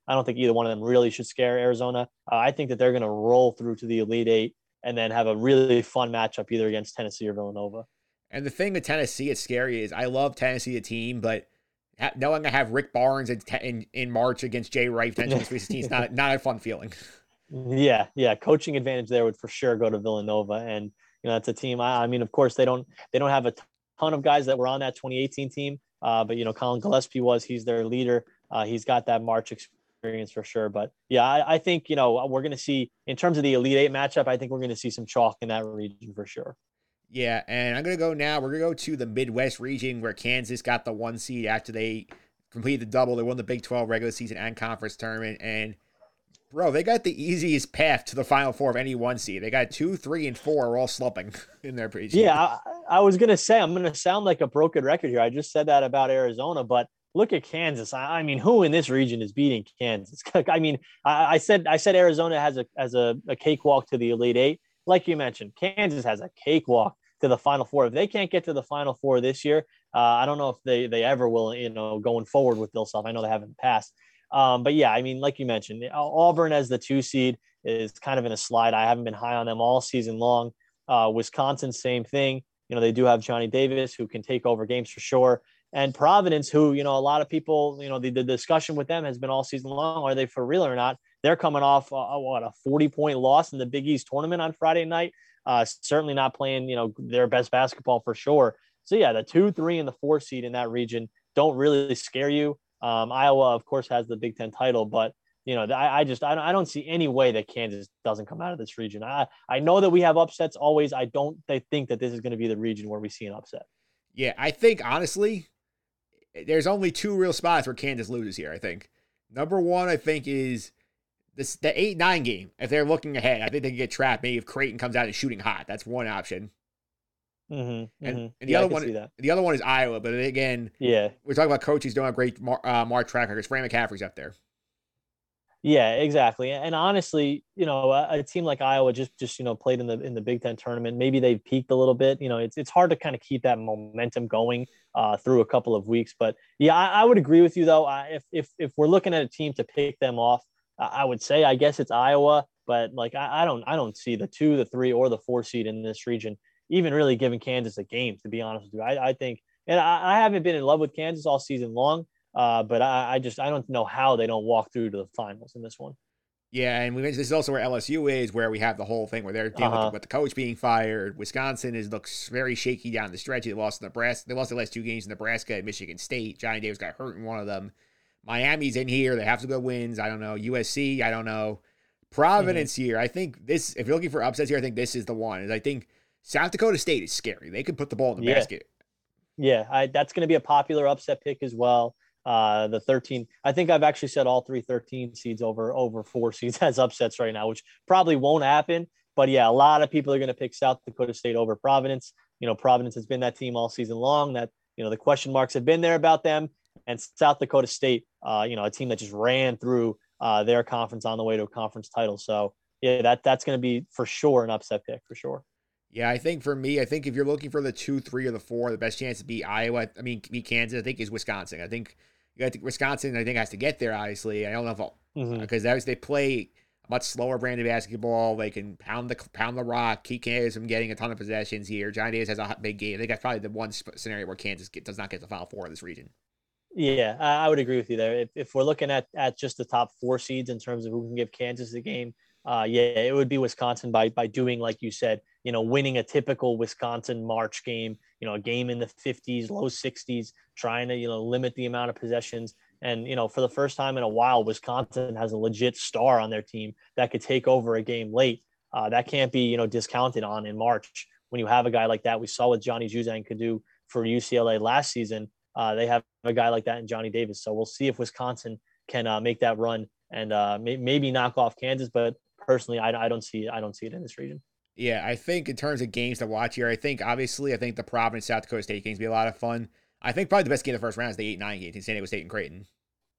I don't think either one of them really should scare Arizona. Uh, I think that they're going to roll through to the Elite Eight and then have a really fun matchup either against Tennessee or Villanova. And the thing with Tennessee, it's scary is I love Tennessee, the team, but knowing I have Rick Barnes in in, in March against Jay Wright potentially Sweet 16 is not not a fun feeling. Yeah, yeah, coaching advantage there would for sure go to Villanova, and you know that's a team. I, I mean, of course they don't they don't have a ton of guys that were on that 2018 team, uh, but you know Collin Gillespie was he's their leader. Uh, he's got that March experience for sure. But yeah, I, I think you know we're going to see in terms of the Elite Eight matchup. I think we're going to see some chalk in that region for sure. Yeah, and I'm gonna go now. We're gonna go to the Midwest region where Kansas got the one seed after they completed the double. They won the Big 12 regular season and conference tournament, and bro, they got the easiest path to the Final Four of any one seed. They got two, three, and four are all slumping in their pre. Yeah, I, I, was gonna say I'm gonna sound like a broken record here. I just said that about Arizona, but look at Kansas. I, I mean, who in this region is beating Kansas? I mean, I, I, said I said Arizona has a as a, a cakewalk to the Elite Eight. Like you mentioned, Kansas has a cakewalk to the Final Four. If they can't get to the Final Four this year, uh, I don't know if they they ever will. You know, going forward with Bill I know they haven't passed. Um, but yeah, I mean, like you mentioned, Auburn as the two seed is kind of in a slide. I haven't been high on them all season long. Uh, Wisconsin, same thing. You know, they do have Johnny Davis who can take over games for sure. And Providence, who, you know, a lot of people, you know, the, the discussion with them has been all season long. Are they for real or not? They're coming off, uh, what, a 40 point loss in the Big East tournament on Friday night. Uh, certainly not playing, you know, their best basketball for sure. So yeah, the two, three, and the four seed in that region don't really scare you. Um, Iowa, of course, has the Big Ten title, but you know, I, I just I don't, I don't see any way that Kansas doesn't come out of this region. I I know that we have upsets always. I don't think that this is going to be the region where we see an upset. Yeah, I think honestly, there's only two real spots where Kansas loses here. I think number one, I think is this the eight nine game. If they're looking ahead, I think they can get trapped. Maybe if Creighton comes out and shooting hot, that's one option. Mm-hmm, and, mm-hmm. and, the yeah, other one, the other one is Iowa. But again, yeah, we're talking about coaches doing a great mar- uh, March track record. Fran McCaffery's up there. Yeah, exactly. And honestly, you know, a, a, team like Iowa just just you know played in the in the Big Ten tournament. Maybe they've peaked a little bit. You know, it's it's hard to kind of keep that momentum going uh, through a couple of weeks. But yeah, I, I would agree with you though. I, if if if we're looking at a team to pick them off, I would say I guess it's Iowa. But like I, I don't I don't see the two, the three, or the four seed in this region even really giving Kansas a game. To be honest with you, I, I think, and I, I, haven't been in love with Kansas all season long. Uh, but I, I, just I don't know how they don't walk through to the finals in this one. Yeah, and we mentioned this is also where LSU is, where we have the whole thing where they're dealing uh-huh. with, with, the coach being fired. Wisconsin is looks very shaky down the stretch. They lost Nebraska. They lost the last two games in Nebraska and Michigan State. Johnny Davis got hurt in one of them. Miami's in here. They have to go wins. I don't know. USC. I don't know. Providence mm-hmm. here. I think this. If you're looking for upsets here, I think this is the one. Is I think South Dakota State is scary. They could put the ball in the yeah. basket. Yeah, I, that's going to be a popular upset pick as well. Uh, the 13, I think I've actually said all three 13 seeds over over four seeds as upsets right now, which probably won't happen. But yeah, a lot of people are going to pick South Dakota State over Providence. You know, Providence has been that team all season long. That you know the question marks have been there about them. and South Dakota State, uh, you know, a team that just ran through uh, their conference on the way to a conference title. So yeah, that that's going to be for sure an upset pick for sure. Yeah, I think for me, I think if you're looking for the two, three, or the four, the best chance to beat Iowa, I mean, beat Kansas, I think is Wisconsin. I think you got Wisconsin. I think has to get there. Obviously, I don't know if because mm-hmm. they play a much slower brand of basketball. They can pound the pound the rock, keep Kansas from getting a ton of possessions here. Johnny Davis has a big game. I think that's probably the one scenario where Kansas get, does not get the Final Four in this region. Yeah, I would agree with you there. If, if we're looking at, at just the top four seeds in terms of who can give Kansas the game, uh, yeah, it would be Wisconsin by by doing like you said, you know, winning a typical Wisconsin March game, you know, a game in the 50s, low 60s, trying to you know limit the amount of possessions. And you know, for the first time in a while, Wisconsin has a legit star on their team that could take over a game late. Uh, that can't be you know discounted on in March when you have a guy like that. We saw what Johnny Juzang could do for UCLA last season. Uh, they have a guy like that in Johnny Davis. So we'll see if Wisconsin can uh, make that run and uh, may- maybe knock off Kansas. But personally, I, I don't see I don't see it in this region. Yeah, I think in terms of games to watch here, I think obviously I think the Providence South Dakota State games be a lot of fun. I think probably the best game of the first round is the eight nine game San Diego State and Creighton.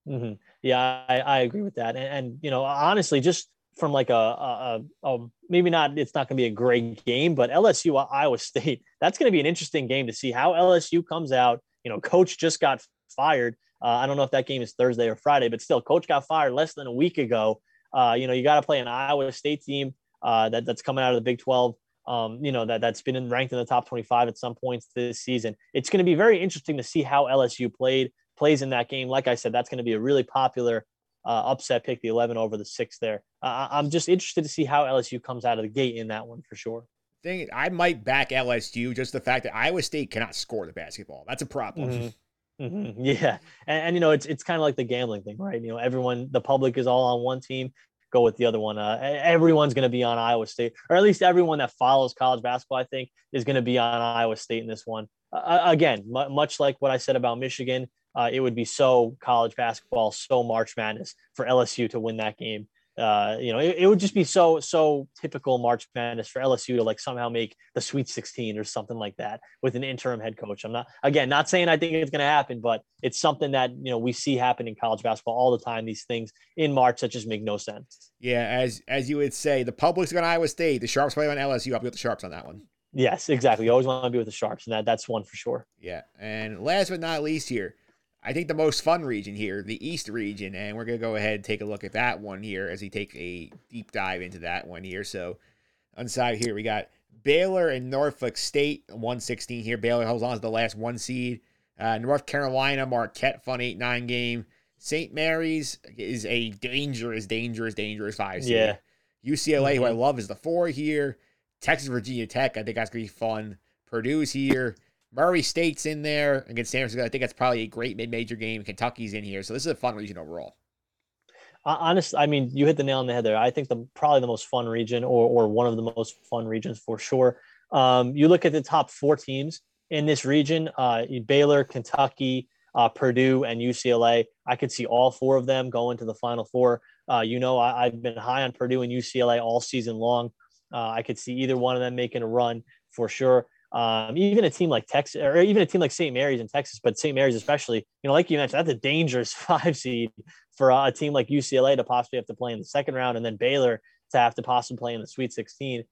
Mm-hmm. Yeah, I, I agree with that. And, and, you know, honestly, just from like a, a, a, a maybe not it's not going to be a great game, but LSU Iowa State that's going to be an interesting game to see how LSU comes out. You know, coach just got fired. Uh, I don't know if that game is Thursday or Friday, but still, coach got fired less than a week ago. Uh, you know, you got to play an Iowa State team uh, that, that's coming out of the Big 12. Um, you know that that's been ranked in the top 25 at some points this season. It's going to be very interesting to see how LSU played plays in that game. Like I said, that's going to be a really popular uh, upset pick, the 11 over the six there. Uh, I'm just interested to see how LSU comes out of the gate in that one for sure. Thing, I might back LSU just the fact that Iowa State cannot score the basketball. That's a problem. Mm-hmm. Mm-hmm. Yeah, and, and, you know it's it's kind of like the gambling thing, right? You know, everyone, the public is all on one team. Go with the other one. Uh, everyone's going to be on Iowa State, or at least everyone that follows college basketball, I think, is going to be on Iowa State in this one. Uh, again, m- much like what I said about Michigan, uh, it would be so college basketball, so March Madness for LSU to win that game uh, you know, it, it, would just be so so typical March Madness for LSU to like somehow make the Sweet 16 or something like that with an interim head coach. I'm not again not saying I think it's going to happen, but it's something that you know we see happen in college basketball all the time. These things in March that just make no sense. Yeah, as as you would say, the public's going to Iowa State, the Sharps play on LSU. I'll be with the Sharps on that one. Yes, exactly. You always want to be with the Sharps, and that that's one for sure. Yeah, and last but not least here, I think the most fun region here, the East region, and we're gonna go ahead and take a look at that one here as we take a deep dive into that one here. So on the side here we got Baylor and Norfolk State, 116 here. Baylor holds on to the last one seed. Uh, North Carolina, Marquette, fun 8 9 game. St. Mary's is a dangerous, dangerous, dangerous five seed. Yeah. UCLA, mm-hmm. who I mm-hmm. love, is the four here. Texas, Virginia Tech, I think that's going to be fun. Purdue's here. Murray State's in there against San Francisco. I think that's probably a great mid-major game. Kentucky's in here, so this is a fun region overall. Honestly, I mean, you hit the nail on the head there. I think the probably the most fun region, or or one of the most fun regions for sure. Um, you look at the top four teams in this region: uh, Baylor, Kentucky, uh, Purdue, and UCLA. I could see all four of them going to the Final Four. Uh, you know, I, have been high on Purdue and UCLA all season long. Uh, I could see either one of them making a run for sure. Um, even a team like Texas, or even a team like St. Mary's in Texas, but St. Mary's especially, you know, like you mentioned, that's a dangerous five seed for a team like UCLA to possibly have to play in the second round, and then Baylor to have to possibly play in the Sweet 16.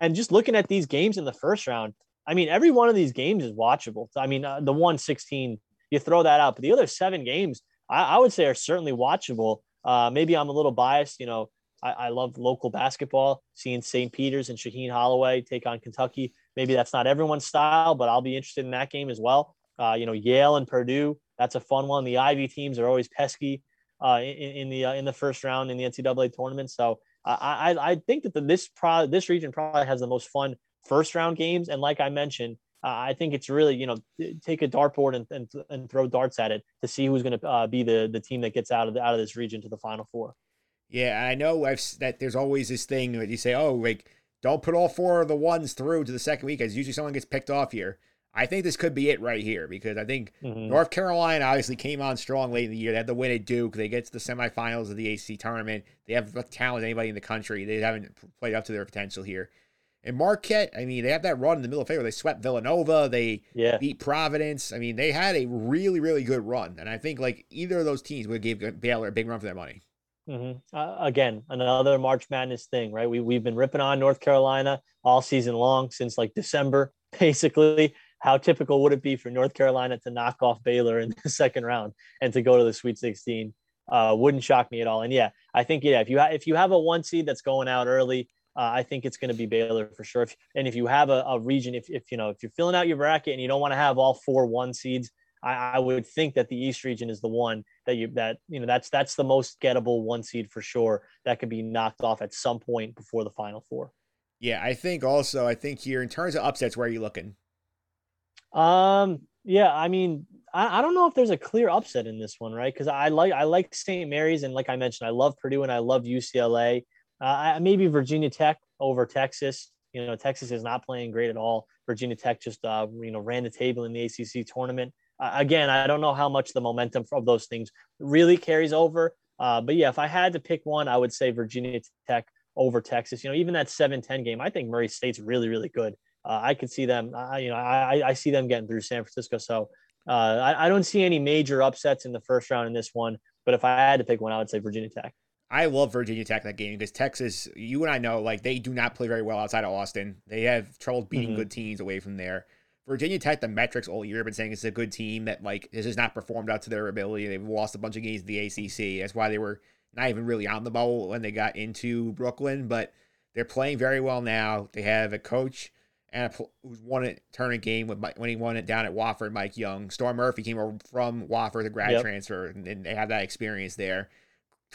And just looking at these games in the first round, I mean, every one of these games is watchable. I mean, uh, the one 16, you throw that out, but the other seven games, I, I would say, are certainly watchable. Uh, maybe I'm a little biased, you know. I love local basketball, seeing St. Peter's and Shaheen Holloway take on Kentucky Maybe that's not everyone's style, but I'll be interested in that game as well. Uh, you know, Yale and Purdue, that's a fun one. The Ivy teams are always pesky uh, in, in, the uh, in the first round in the NCAA tournament. So I I, I think that the, this pro this region probably has the most fun first round games. And like I mentioned, uh, I think it's really you know take a dartboard and, and, and throw darts at it to see who's going to uh, be the the team that gets out of the, out of this region to the final four. Yeah, I know I've that there's always this thing that you say, oh, like don't put all four of the ones through to the second week, as usually someone gets picked off here. I think this could be it right here because I think mm-hmm. North Carolina obviously came on strong late in the year. They had the win at Duke. They get to the semifinals of the AC tournament. They have the talent anybody in the country. They haven't played up to their potential here. And Marquette, I mean, they have that run in the middle of February. They swept Villanova. They Yeah. beat Providence. I mean, they had a really, really good run. And I think like either of those teams would give Baylor a big run for their money. Hmm Uh, again, another March Madness thing, right? We we've been ripping on North Carolina all season long since like December, basically. How typical would it be for North Carolina to knock off Baylor in the second round and to go to the Sweet 16? Uh, wouldn't shock me at all. And yeah, I think yeah, if you ha- if you have a one seed that's going out early, uh, I think it's going to be Baylor for sure. If, and if you have a, a region, if if you know if you're filling out your bracket and you don't want to have all four one seeds, I, I would think that the East region is the one that you that you know that's that's the most gettable one seed for sure that could be knocked off at some point before the final four. Yeah, I think also, I think here in terms of upsets, where are you looking? Um, yeah, I mean, I, I don't know if there's a clear upset in this one, right? Because I like I like St. Mary's, and like I mentioned, I love Purdue and I love UCLA. Uh, I, maybe Virginia Tech over Texas. You know, Texas is not playing great at all. Virginia Tech just uh, you know ran the table in the ACC tournament. Uh, again, I don't know how much the momentum of those things really carries over. Uh, but yeah, if I had to pick one, I would say Virginia Tech over Texas. You know, even that 7-10 game, I think Murray State's really, really good. Uh, I could see them, I, you know, I, I see them getting through San Francisco. So uh, I, I don't see any major upsets in the first round in this one. But if I had to pick one, I would say Virginia Tech. I love Virginia Tech that game because Texas, you and I know, like they do not play very well outside of Austin. They have trouble beating Mhm. good teams away from there. Virginia Tech, the metrics all year have been saying it's a good team that like this has not performed out to their ability. They've lost a bunch of games in the ACC. That's why they were not even really on the bubble when they got into Brooklyn. But they're playing very well now. They have a coach and a, who's won a tournament game with Mike, when he won it down at Wofford, Mike Young. Storm Murphy came over from Wofford, the grad Yep. transfer, and, and they have that experience there.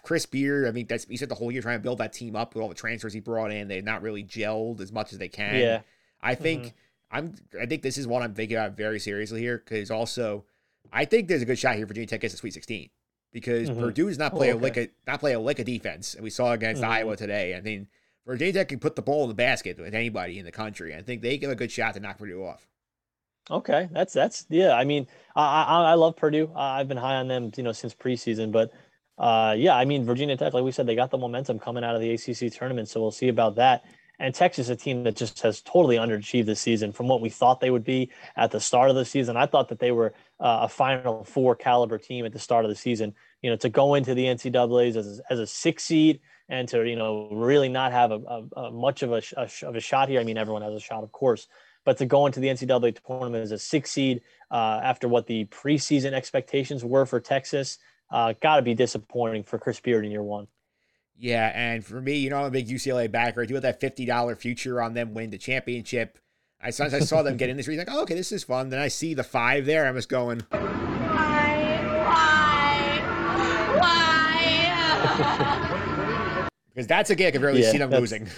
Chris Beard, I think that's he spent the whole year trying to build that team up with all the transfers he brought in. They've not really gelled as much as they can. Yeah. I think Mhm. I'm I think this is one I'm thinking about very seriously here because also I think there's a good shot here Virginia Tech gets a Sweet 16 because Mhm. Purdue does not Oh, play a lick of, not play a lick of defense and we saw against Mhm. Iowa today. I mean Virginia Tech can put the ball in the basket with anybody in the country. I think they give a good shot to knock Purdue off. Okay, that's that's yeah. I mean, I I, I love Purdue. I've been high on them, you know, since preseason. But uh, yeah, I mean, Virginia Tech, like we said, they got the momentum coming out of the ACC tournament, so we'll see about that. And Texas, a team that just has totally underachieved this season from what we thought they would be at the start of the season. I thought that they were uh, a Final Four caliber team at the start of the season. You know, to go into the NCAA's as a, as a six seed and to you know really not have a, a, a much of a, of a shot here. I mean, everyone has a shot, of course, but to go into the NCAA tournament as a six seed uh, after what the preseason expectations were for Texas, uh, got to be disappointing for Chris Beard in year one. Yeah, and for me, you know, I'm a big UCLA backer. I do have that fifty dollar future on them win the championship. I sometimes I saw them get in this region, like, oh, okay, this is fun. Then I see the five there. I'm just going, Why? Why? Why? because that's a game I could really Yeah, see them losing.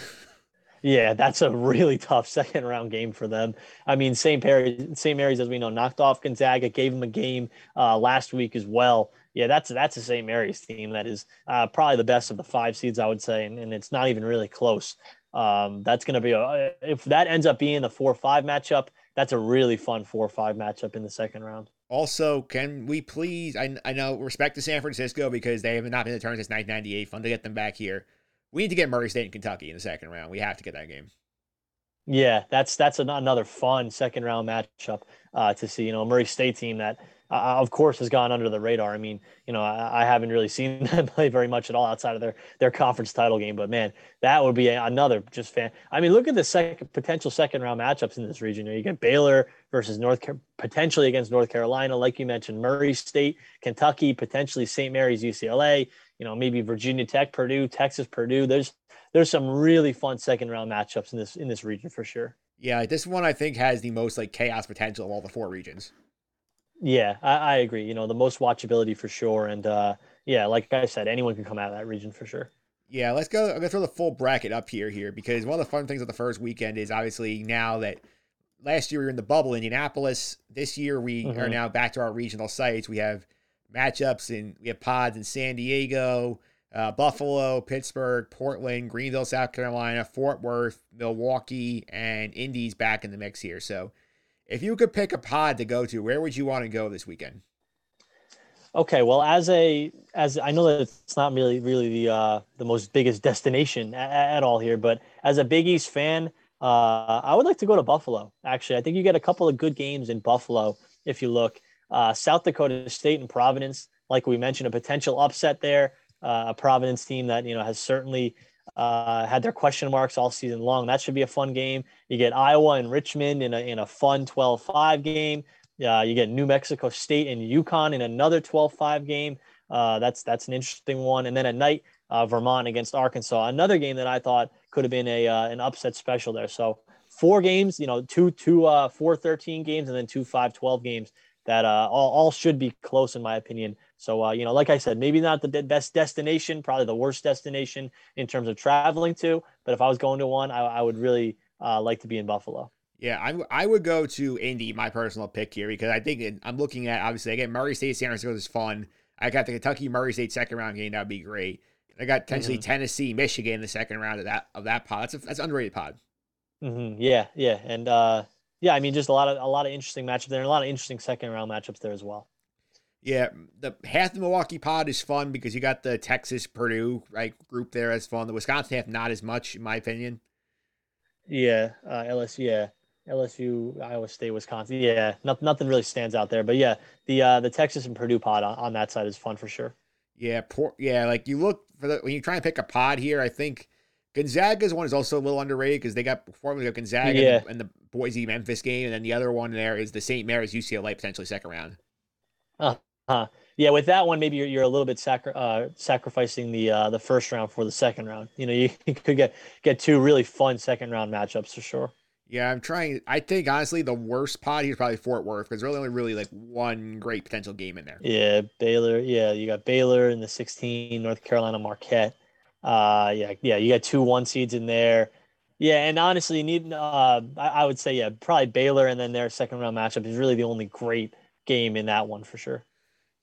Yeah, that's a really tough second round game for them. I mean, St. Perry, St. Mary's, as we know, knocked off Gonzaga, gave them a game uh, last week as well. Yeah, that's that's a St. Mary's team that is uh, probably the best of the five seeds, I would say, and, and it's not even really close. Um, that's going to be a if that ends up being the four five matchup, that's a really fun four five matchup in the second round. Also, can we please? I, I know respect to San Francisco because they have not been in the tournament since 1998. Fun to get them back here. We need to get Murray State and Kentucky in the second round. We have to get that game. Yeah, that's that's an, another fun second round matchup uh, to see. You know, Murray State team that, uh, of course, has gone under the radar. I mean, you know, I, I haven't really seen them play very much at all outside of their their conference title game. But man, that would be another just fan. I mean, look at the second potential second round matchups in this region. You, know, you get Baylor versus North potentially against North Carolina, like you mentioned, Murray State, Kentucky, potentially St. Mary's, UCLA. You know, maybe Virginia Tech, Purdue, Texas, Purdue. There's there's some really fun second round matchups in this in this region for sure. Yeah, this one I think has the most like chaos potential of all the four regions. Yeah, I, I agree. You know, the most watchability for sure. And uh, yeah, like I said, anyone can come out of that region for sure. Yeah, let's go. I'm gonna throw the full bracket up here here because one of the fun things of the first weekend is obviously now that last year we were in the bubble Indianapolis. This year we are Mhm. now back to our regional sites. We have matchups and we have pods in San Diego, uh, Buffalo, Pittsburgh, Portland, Greenville, South Carolina, Fort Worth, Milwaukee, and Indies back in the mix here. So if you could pick a pod to go to, where would you want to go this weekend? Okay, well, as a as I know that it's not really really the uh, the most biggest destination at, at all here, but as a Big East fan, uh, I would like to go to Buffalo. Actually, I think you get a couple of good games in Buffalo if you look. Uh, South Dakota State and Providence, like we mentioned, a potential upset there. Uh, a Providence team that you know has certainly uh, had their question marks all season long. That should be a fun game. You get Iowa and Richmond in a in a fun 12-5 game. Uh, you get New Mexico State and UConn in another 12-5 game. Uh, that's that's an interesting one. And then at night, uh, Vermont against Arkansas, another game that I thought could have been a uh, an upset special there. So four games, you know, two two uh, four 13 games, and then two five 12 games that uh, all, all should be close in my opinion. So uh, you know, like I said, maybe not the best destination, probably the worst destination in terms of traveling to. But if I was going to one, I, I would really uh, like to be in Buffalo. Yeah, I, I would go to Indy, my personal pick here, because I think it, I'm looking at obviously again Murray State San Francisco is fun. I got the Kentucky Murray State second round game, that'd be great. I got potentially mm-hmm. Tennessee, Michigan in the second round of that of that pod. That's a, that's underrated pod. Mm-hmm. Yeah, yeah, and uh, yeah, I mean just a lot of a lot of interesting matchups there, and a lot of interesting second round matchups there as well. Yeah, the half the Milwaukee pod is fun because you got the Texas Purdue right group there as fun. The Wisconsin half not as much, in my opinion. Yeah, uh, LSU. Yeah, LSU, Iowa State, Wisconsin. Yeah, not, nothing really stands out there, but yeah, the uh, the Texas and Purdue pod on, on that side is fun for sure. Yeah, poor, yeah. Like you look for the when you try and pick a pod here, I think Gonzaga's one is also a little underrated because they got we got Gonzaga yeah. and, the, and, the, Boise Memphis game, and then the other one there is the St. Mary's UCLA potentially second round. Uh huh. Yeah, with that one, maybe you're, you're a little bit sacri- uh, sacrificing the uh, the first round for the second round. You know, you, you could get get two really fun second round matchups for sure. Yeah, I'm trying. I think honestly, the worst pot here is probably Fort Worth because there's only really like one great potential game in there. Yeah, Baylor. Yeah, you got Baylor in the 16, North Carolina Marquette. Uh, yeah, yeah, you got two one seeds in there. Yeah, and honestly, you need. Uh, I, I would say yeah, probably Baylor, and then their second round matchup is really the only great game in that one for sure.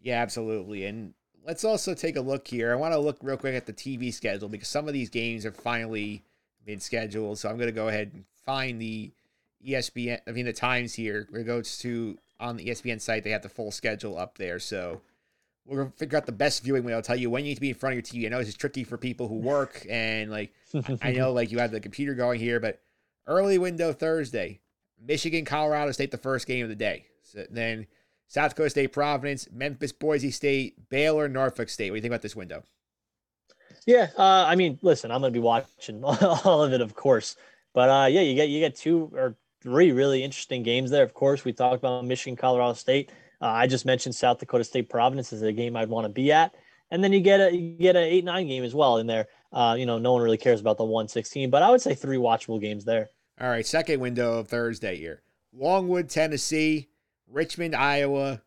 Yeah, absolutely. And let's also take a look here. I want to look real quick at the TV schedule because some of these games are finally been scheduled. So I'm going to go ahead and find the ESPN, I mean, the times here. It goes to on the ESPN site, they have the full schedule up there. So we're going to figure out the best viewing window. I'll tell you when you need to be in front of your TV. I know this is tricky for people who work and like, I know like you have the computer going here, but early window Thursday, Michigan, Colorado State, the first game of the day. So then South Dakota State, Providence, Memphis, Boise State, Baylor, Norfolk State. What do you think about this window? Yeah, uh, I mean, listen, I'm gonna be watching all of it, of course. But uh, yeah, you get you get two or three really interesting games there. Of course, we talked about Michigan, Colorado State. Uh, I just mentioned South Dakota State, Providence is a game I'd want to be at, and then you get a you get an eight nine game as well in there. Uh, you know, no one really cares about the one sixteen, but I would say three watchable games there. All right, second window of Thursday here: Longwood, Tennessee, Richmond, Iowa,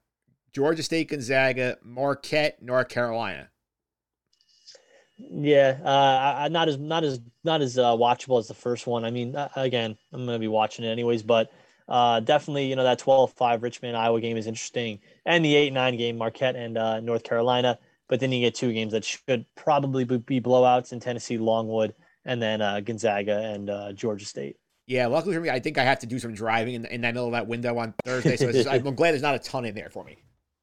Georgia State, Gonzaga, Marquette, North Carolina. Yeah, uh, not as not as not as uh, watchable as the first one. I mean, uh, again, I'm gonna be watching it anyways, but uh, definitely, you know, that 12-5 Richmond Iowa game is interesting, and the 8-9 game Marquette and uh, North Carolina. But then you get two games that should probably be blowouts in Tennessee, Longwood, and then uh, Gonzaga and Georgia State. Yeah, luckily for me, I think I have to do some driving in, in that middle of that window on Thursday, so just, I'm glad there's not a ton in there for me.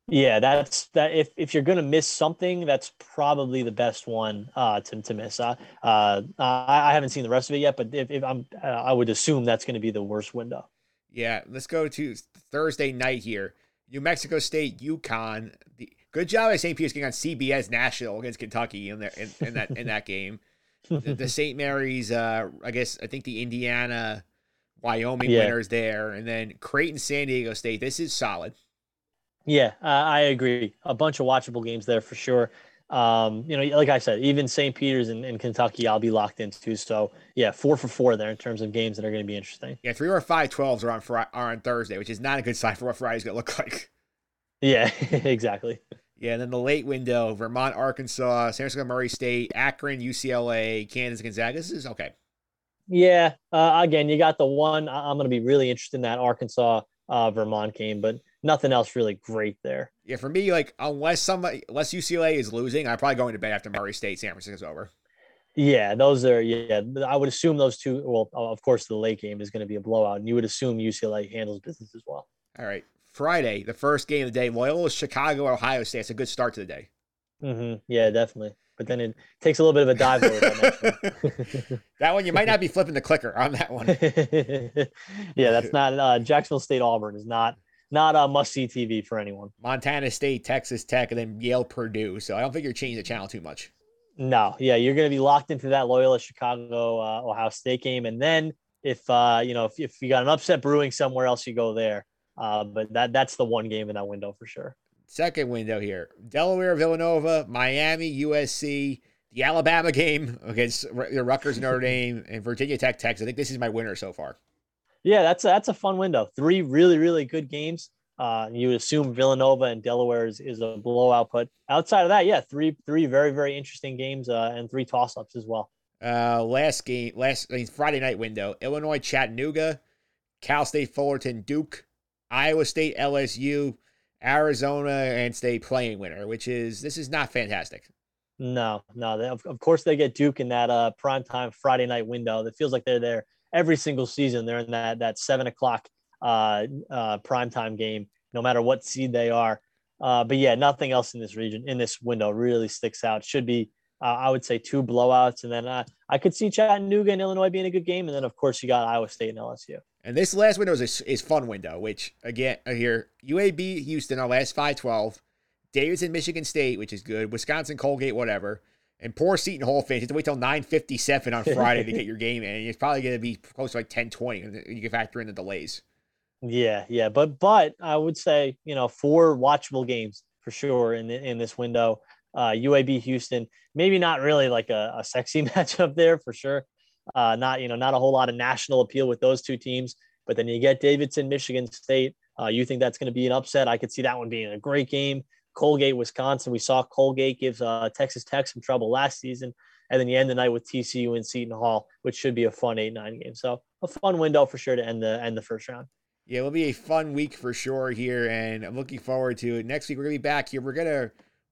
Yeah, that's that. If if you're gonna miss something, that's probably the best one uh, to to miss. Uh, uh, I, haven't seen the rest of it yet, but if, if I'm, uh, I would assume that's going to be the worst window. Yeah, let's go to Thursday night here. New Mexico State, UConn. The good job at St. Peter's getting on CBS National against Kentucky in there in, in that in that game. the, the St. Mary's, uh, I guess I think the Indiana, Wyoming yeah. winners there, and then Creighton, San Diego State. This is solid. Yeah, uh, I agree. A bunch of watchable games there for sure. Um, you know, like I said, even St. Peter's in, and, Kentucky, I'll be locked into. So yeah, four for four there in terms of games that are going to be interesting. Yeah, three or five 12s are on Friday, are on Thursday, which is not a good sign for what Friday's going to look like. Yeah, exactly. Yeah, and then the late window: Vermont, Arkansas, San Francisco, Murray State, Akron, UCLA, Kansas, Gonzaga. This is okay. Yeah, uh, again, you got the one. I'm going to be really interested in that Arkansas uh, Vermont game, but nothing else really great there. Yeah, for me, like unless somebody, unless UCLA is losing, I'm probably going to bed after Murray State, San Francisco's over. Yeah, those are yeah. I would assume those two. Well, of course, the late game is going to be a blowout, and you would assume UCLA handles business as well. All right, Friday, the first game of the day, Loyola Chicago, Ohio State. It's a good start to the day. Mm-hmm. Yeah, definitely. but then it takes a little bit of a dive. over that that one you might not be flipping the clicker on that one. yeah, that's not uh, Jacksonville State Auburn is not not a must see TV for anyone. Montana State, Texas Tech, and then Yale Purdue. So I don't think you're changing the channel too much. No, yeah, you're going to be locked into that Loyola Chicago uh, Ohio State game, and then if uh, you know if, if you got an upset brewing somewhere else, you go there. Uh, but that that's the one game in that window for sure. Second window here: Delaware, Villanova, Miami, USC, the Alabama game against the Rutgers, Notre Dame, and Virginia Tech, Texas. I think this is my winner so far. Yeah, that's a, that's a fun window. Three really really good games. Uh, you assume Villanova and Delaware is, is a blowout, but outside of that, yeah, three three very very interesting games uh, and three toss ups as well. Uh, last game, last I mean, Friday night window: Illinois, Chattanooga, Cal State, Fullerton, Duke, Iowa State, LSU, Arizona, and State playing winner. Which is this is not fantastic. No, no. They, of, of course, they get Duke in that uh, prime time Friday night window. It feels like they're there every single season. They're in that that seven o'clock uh, uh, prime time game, no matter what seed they are. Uh, but yeah, nothing else in this region in this window really sticks out. Should be uh, I would say two blowouts, and then uh, I could see Chattanooga and Illinois being a good game, and then of course you got Iowa State and LSU. And this last window is a, is fun window, which again here UAB Houston our last five twelve, Davidson Michigan State, which is good, Wisconsin Colgate whatever, and poor Seton Hall fans. You have to wait till nine fifty seven on Friday to get your game in. And it's probably going to be close to like 10, 20. You can factor in the delays. Yeah, yeah, but but I would say you know four watchable games for sure in in this window uh, UAB Houston. Maybe not really like a, a sexy matchup there for sure. Uh, not you know not a whole lot of national appeal with those two teams. But then you get Davidson, Michigan State. Uh, you think that's going to be an upset? I could see that one being a great game. Colgate, Wisconsin. We saw Colgate gives uh, Texas Tech some trouble last season, and then you end the night with TCU and Seton Hall, which should be a fun eight nine game. So a fun window for sure to end the end the first round. Yeah, it'll be a fun week for sure here, and I'm looking forward to it. Next week we're gonna be back here. We're gonna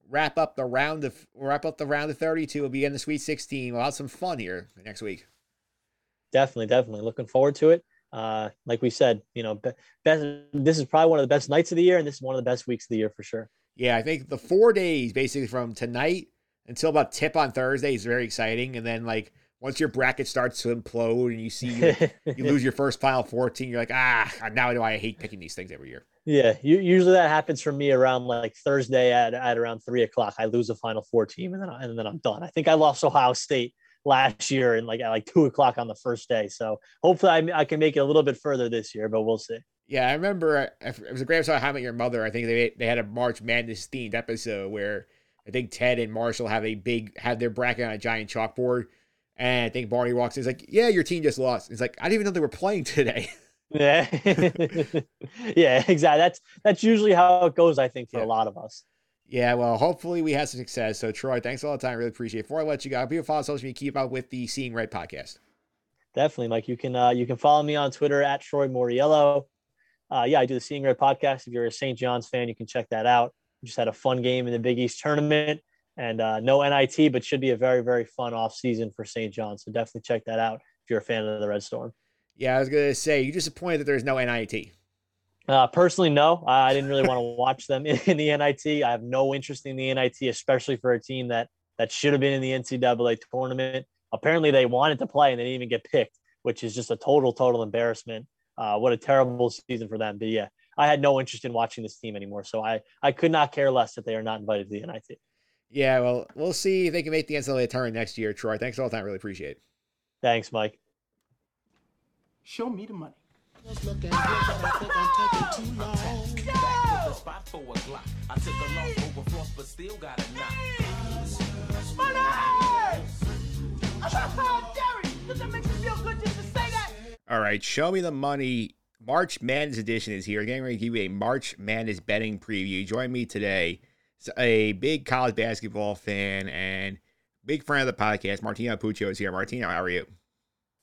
wrap up the round of wrap up the round of 32. We'll be in the Sweet 16. We'll have some fun here next week. Definitely, definitely looking forward to it. Uh, like we said, you know, best, this is probably one of the best nights of the year, and this is one of the best weeks of the year for sure. Yeah, I think the four days basically from tonight until about tip on Thursday is very exciting, and then like once your bracket starts to implode and you see you, you lose your first final 14, you're like, ah, now do I hate picking these things every year. Yeah, you, usually that happens for me around like Thursday at, at around three o'clock. I lose a final four team and then I, and then I'm done. I think I lost Ohio State last year and like at like two o'clock on the first day. So hopefully I, I can make it a little bit further this year, but we'll see. Yeah, I remember uh, it was a great episode of How Met Your Mother. I think they they had a March Madness themed episode where I think Ted and Marshall have a big have their bracket on a giant chalkboard, and I think Barney walks in. He's like, "Yeah, your team just lost." He's like, "I didn't even know they were playing today." Yeah. yeah, exactly. That's that's usually how it goes, I think, for yeah. a lot of us. Yeah, well, hopefully we have some success. So, Troy, thanks all the time. Really appreciate it. Before I let you go, people follow social media, keep up with the Seeing Red podcast. Definitely, Mike. You can uh, you can follow me on Twitter at Troy Moriello. Uh, yeah, I do the Seeing Red podcast. If you're a St. John's fan, you can check that out. We just had a fun game in the Big East tournament and uh, no NIT, but should be a very, very fun off season for St. John's. So definitely check that out if you're a fan of the Red Storm. Yeah, I was gonna say you disappointed that there's no NIT. Uh, personally, no. I didn't really want to watch them in, in, the NIT. I have no interest in the NIT, especially for a team that that should have been in the NCAA tournament. Apparently, they wanted to play and they didn't even get picked, which is just a total, total embarrassment. Uh, what a terrible season for them. But yeah, I had no interest in watching this team anymore. So I I could not care less that they are not invited to the NIT. Yeah, well, we'll see if they can make the NCAA tournament next year. Troy, thanks all the time. Really appreciate it. Thanks, Mike. Show me the money. All right, show me the money. March Madness edition is here. Getting ready to give you a March Madness betting preview. Join me today. A big college basketball fan and big friend of the podcast. Martino Puccio is here. Martino, how are you?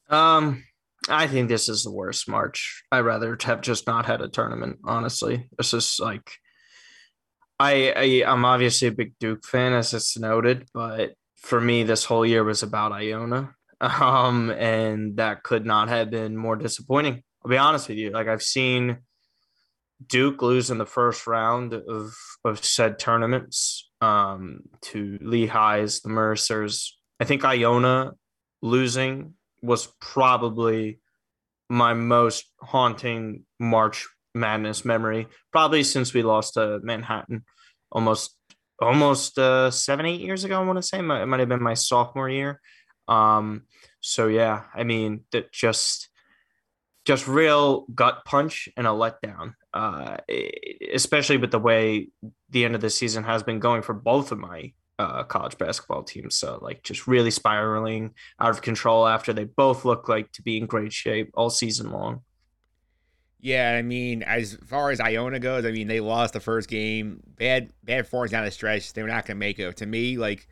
Um, I think this is the worst March. I'd rather have just not had a tournament, honestly. This is like I, I I'm obviously a big Duke fan, as it's noted, but for me, this whole year was about Iona. Um, and that could not have been more disappointing. I'll be honest with you. Like I've seen Duke lose in the first round of of said tournaments um, to Lehigh's, the Mercers. I think Iona losing was probably my most haunting March Madness memory, probably since we lost to Manhattan almost almost uh, seven eight years ago. I want to say it might, have been my sophomore year. Um, so yeah, I mean that just just real gut punch and a letdown, uh, especially with the way the end of the season has been going for both of my uh, college basketball teams. So like just really spiraling out of control after they both look like to be in great shape all season long. Yeah, I mean, as far as Iona goes, I mean, they lost the first game. Bad, bad forms down the stretch. They were not going to make it. To me, like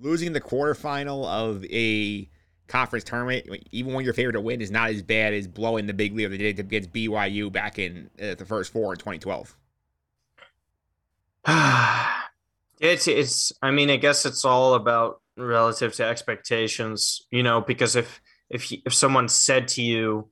losing the quarterfinal of a conference tournament, even when you're favored to win, is not as bad as blowing the big lead they did against BYU back in uh, the first four in 2012. it's it's. I mean, I guess it's all about relative to expectations, you know, because if if if someone said to you,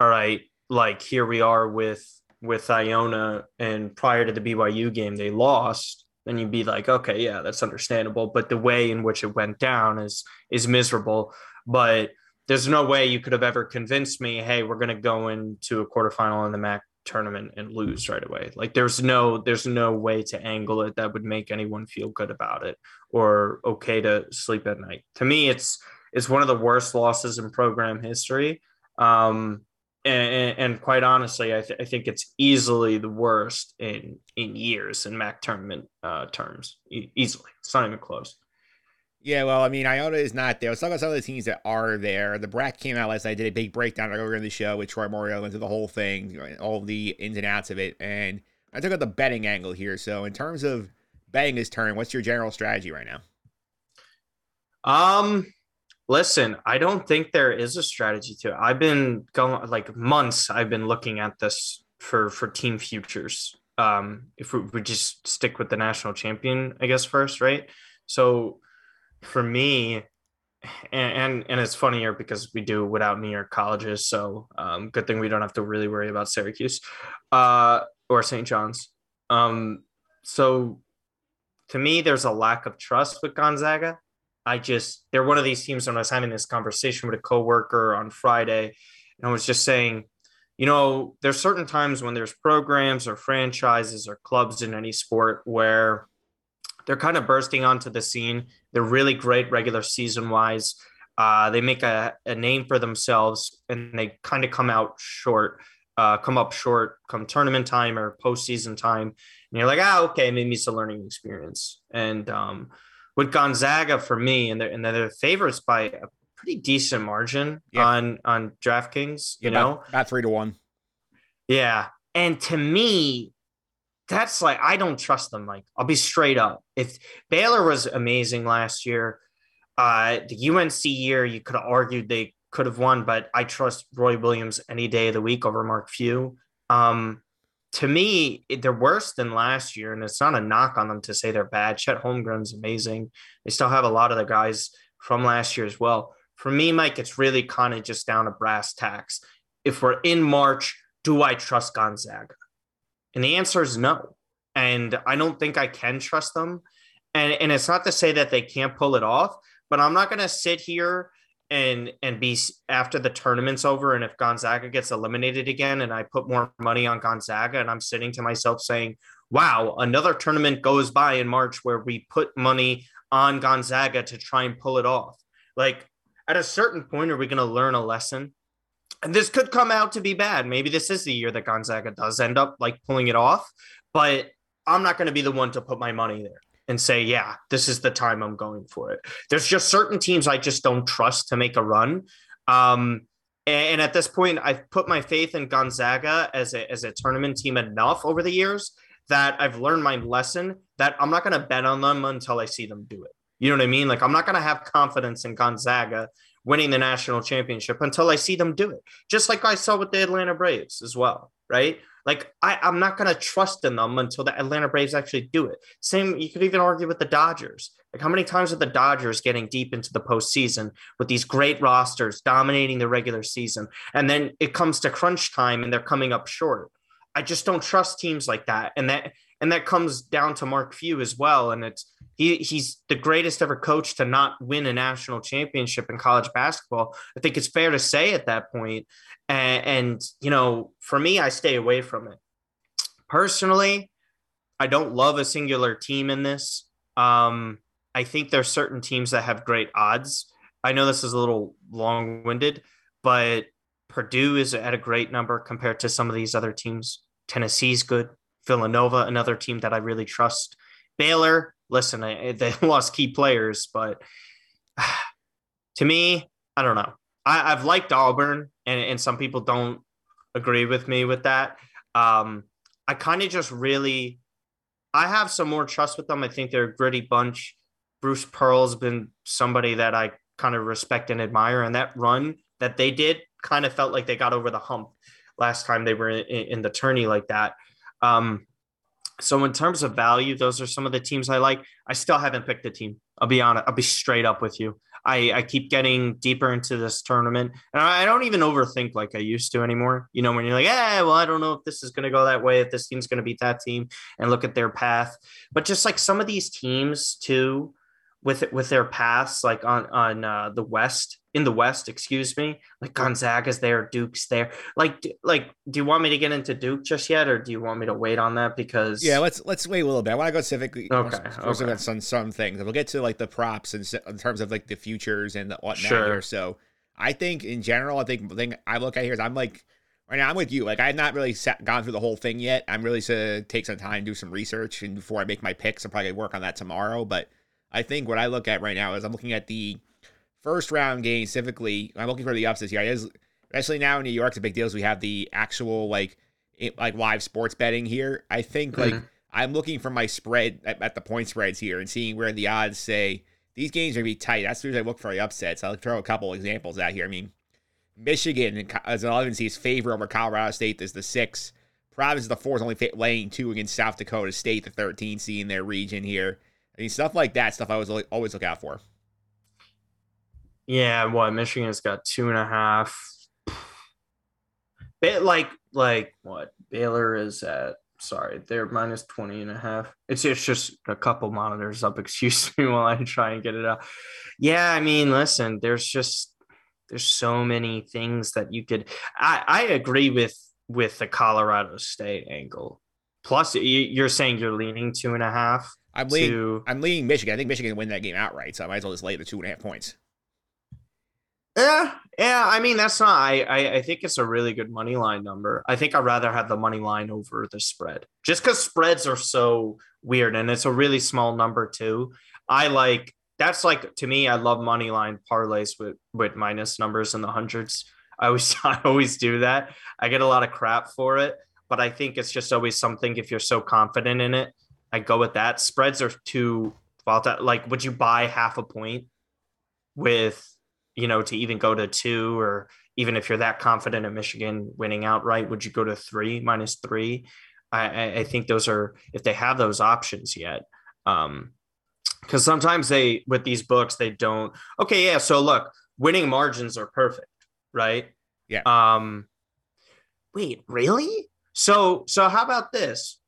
"All right, like here we are with with Iona, and prior to the BYU game, they lost," then you'd be like, "Okay, yeah, that's understandable." But the way in which it went down is is miserable. But there's no way you could have ever convinced me, "Hey, we're to go into a quarterfinal in the MAAC tournament and lose right away. Like there's no there's no way to angle it that would make anyone feel good about it or okay to sleep at night. To me, it's it's one of the worst losses in program history. Um, and, and quite honestly, I, th- I, think it's easily the worst in in years in MAAC tournament uh, terms. E- easily, it's not even close. Yeah, well, I mean, Iona is not there. Let's talk about some of the teams that are there. The bracket came out last night. I did a big breakdown earlier in the show with Troy Morio into the whole thing, all the ins and outs of it. And I took out the betting angle here. So, in terms of betting this turn, what's your general strategy right now? Um, listen, I don't think there is a strategy to it. I've been going like months. I've been looking at this for for team futures. Um, if we, we just stick with the national champion, I guess first, right? So for me, and, and, and it's funnier because we do without New York colleges, so um, good thing we don't have to really worry about Syracuse, uh, or St. John's. Um, so to me, there's a lack of trust with Gonzaga. I just they're one of these teams. When I was having this conversation with a coworker on Friday, and I was just saying, you know, there's certain times when there's programs or franchises or clubs in any sport where they're kind of bursting onto the scene. They're really great regular season wise. Uh, they make a, a name for themselves and they kind of come out short, uh, come up short come tournament time or postseason time. And you're like, ah, okay, maybe it's a learning experience. And um, with Gonzaga for me, and they're, and they're favorites by a pretty decent margin yeah. on, on DraftKings, you yeah, know? About, about three to one. Yeah. And to me, that's like I don't trust them. Like I'll be straight up. If Baylor was amazing last year, uh, the UNC year you could have argued they could have won, but I trust Roy Williams any day of the week over Mark Few. Um, to me, they're worse than last year, and it's not a knock on them to say they're bad. Chet Holmgren's amazing. They still have a lot of the guys from last year as well. For me, Mike, it's really kind of just down to brass tacks. If we're in March, do I trust Gonzaga? And the answer is no. And I don't think I can trust them. And, and it's not to say that they can't pull it off, but I'm not going to sit here and and be after the tournament's over and if Gonzaga gets eliminated again and I put more money on Gonzaga and I'm sitting to myself saying, "Wow, another tournament goes by in March where we put money on Gonzaga to try and pull it off." Like at a certain point are we going to learn a lesson and this could come out to be bad. Maybe this is the year that Gonzaga does end up like pulling it off, but I'm not going to be the one to put my money there and say, yeah, this is the time I'm going for it. There's just certain teams I just don't trust to make a run. Um, and at this point, I've put my faith in Gonzaga as a, as a tournament team enough over the years that I've learned my lesson that I'm not going to bet on them until I see them do it. You know what I mean? Like, I'm not going to have confidence in Gonzaga winning the national championship until I see them do it. Just like I saw with the Atlanta Braves as well, right? Like I, I'm not gonna trust in them until the Atlanta Braves actually do it. Same, you could even argue with the Dodgers. Like how many times are the Dodgers getting deep into the postseason with these great rosters dominating the regular season, and then it comes to crunch time and they're coming up short. I just don't trust teams like that. And that and that comes down to Mark Few as well. And it's he he's the greatest ever coach to not win a national championship in college basketball. I think it's fair to say at that point. And, and you know, for me, I stay away from it. Personally, I don't love a singular team in this. Um, I think there's certain teams that have great odds. I know this is a little long-winded, but Purdue is at a great number compared to some of these other teams. Tennessee's good. Villanova, another team that I really trust. Baylor, listen, I, they lost key players, but to me, I don't know. I, have liked Auburn, and, and some people don't agree with me with that. Um, I kind of just really, I have some more trust with them. I think they're a gritty bunch. Bruce Pearl's been somebody that I kind of respect and admire, and that run that they did kind of felt like they got over the hump last time they were in, in the tourney like that. Um, so in terms of value, those are some of the teams I like. I still haven't picked a team. I'll be honest. I'll be straight up with you. I, I keep getting deeper into this tournament, and I don't even overthink like I used to anymore. You know, when you're like, "Yeah, well, I don't know if this is going to go that way, if this team's going to beat that team, and look at their path. But just like some of these teams too, with with their paths, like on on uh, the West, in the West, excuse me, like Gonzaga's there, Duke's there. Like, like, do you want me to get into Duke just yet, or do you want me to wait on that? Because yeah, let's let's wait a little bit. I want to go specifically. Okay, first okay. on some some things. We'll get to like the props and in terms of like the futures and the whatnot Sure. here. So I think in general, I think the thing I look at here is I'm like. Right now, I'm with you. Like, I have not really sat, gone through the whole thing yet. I'm really to take some time, do some research, and before I make my picks, I'm probably gonna work on that tomorrow. But I think what I look at right now is I'm looking at the first round game specifically. I'm looking for the upsets here. Is, especially now in New York, the big deal is we have the actual like it, like live sports betting here. I think like Mhm. I'm looking for my spread at, at the point spreads here and seeing where the odds say these games are gonna be tight. That's the reason I look for the upsets. I'll throw a couple examples out here. I mean, Michigan as an 11 seed is favor over Colorado State is the six. Providence is the fourth, only laying two against South Dakota State, the 13 seed in their region here. I mean, stuff like that, stuff I always always look out for. Yeah, what Michigan's got two and a half. Bit like like what Baylor is at. Sorry, they're minus 20 and a half. It's it's just a couple monitors up. Excuse me while I try and get it out. Yeah, I mean, listen, there's just there's so many things that you could. I I agree with with the Colorado State angle. Plus, you- you're saying you're leaning two and a half I'm leaning, to. I'm leaning Michigan. I think Michigan win that game outright, so I might as well just lay the two and a half points. Yeah, yeah. I mean, that's not. I, I I think it's a really good money line number. I think I'd rather have the money line over the spread, just because spreads are so weird and it's a really small number too. I like that's like to me. I love money line parlays with with minus numbers in the hundreds. I always I always do that. I get a lot of crap for it, but I think it's just always something. If you're so confident in it, I go with that. Spreads are too volatile. Like, would you buy half a point with? You know, to even go to two, or even if you're that confident in Michigan winning outright, would you go to three minus three? I, I, I think those are if they have those options yet. Um, because sometimes they with these books they don't. Okay, yeah. So look, winning margins are perfect, right? Yeah. Um, wait, really? So so how about this?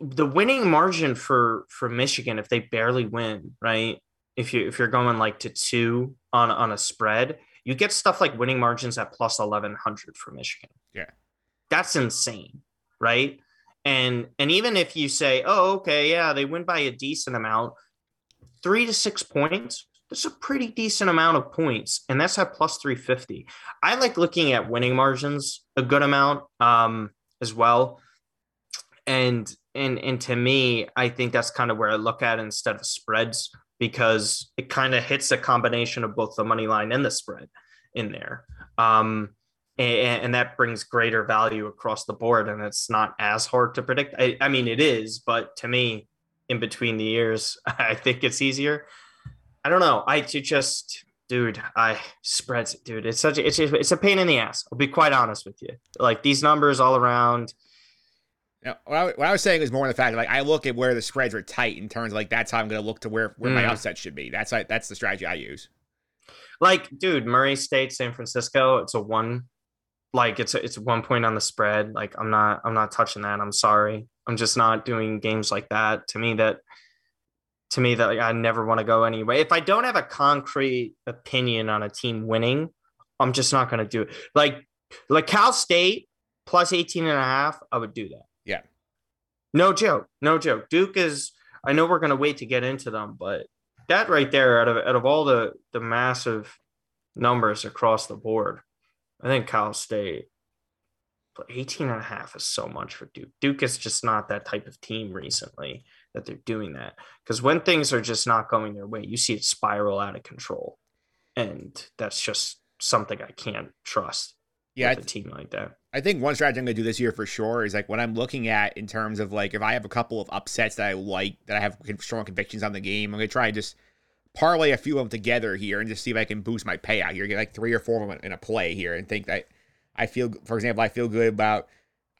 The winning margin for for Michigan if they barely win, right? If you if you're going like to two on on a spread, you get stuff like winning margins at plus eleven hundred for Michigan. Yeah. that's insane, right? And and even if you say, oh, okay, yeah, they win by a decent amount, three to six points. That's a pretty decent amount of points, and that's at plus three fifty. I like looking at winning margins a good amount um, as well, and and and to me, I think that's kind of where I look at instead of spreads because it kind of hits a combination of both the money line and the spread in there. Um, and, and that brings greater value across the board. And it's not as hard to predict. I, I mean, it is, but to me, in between the years, I think it's easier. I don't know. I just, dude, I spreads, dude. It's such a, it's a, it's a pain in the ass. I'll be quite honest with you. Like these numbers all around. Now, what I, what I was saying is more the fact that like I look at where the spreads are tight in terms of like that's how I'm going to look to where where my Mm. upset should be. That's like that's the strategy I use. Like, dude, Murray State, San Francisco, it's a one like it's a, it's one point on the spread. Like I'm not I'm not touching that. I'm sorry. I'm just not doing games like that. To me, that to me that like, I never want to go anyway. If I don't have a concrete opinion on a team winning, I'm just not going to do it. Like like Cal State plus 18 and a half, I would do that. Yeah. No joke. No joke. Duke is I know we're going to wait to get into them, but that right there out of out of all the the massive numbers across the board, I think Cal State but 18 and a half is so much for Duke. Duke is just not that type of team recently that they're doing that. Because when things are just not going their way, you see it spiral out of control. And that's just something I can't trust. Yeah, with a team like that. I think one strategy I'm going to do this year for sure is like what I'm looking at in terms of like if I have a couple of upsets that I like that I have strong convictions on the game, I'm going to try and just parlay a few of them together here and just see if I can boost my payout here. Get like three or four of them in a play here and think that I feel, for example, I feel good about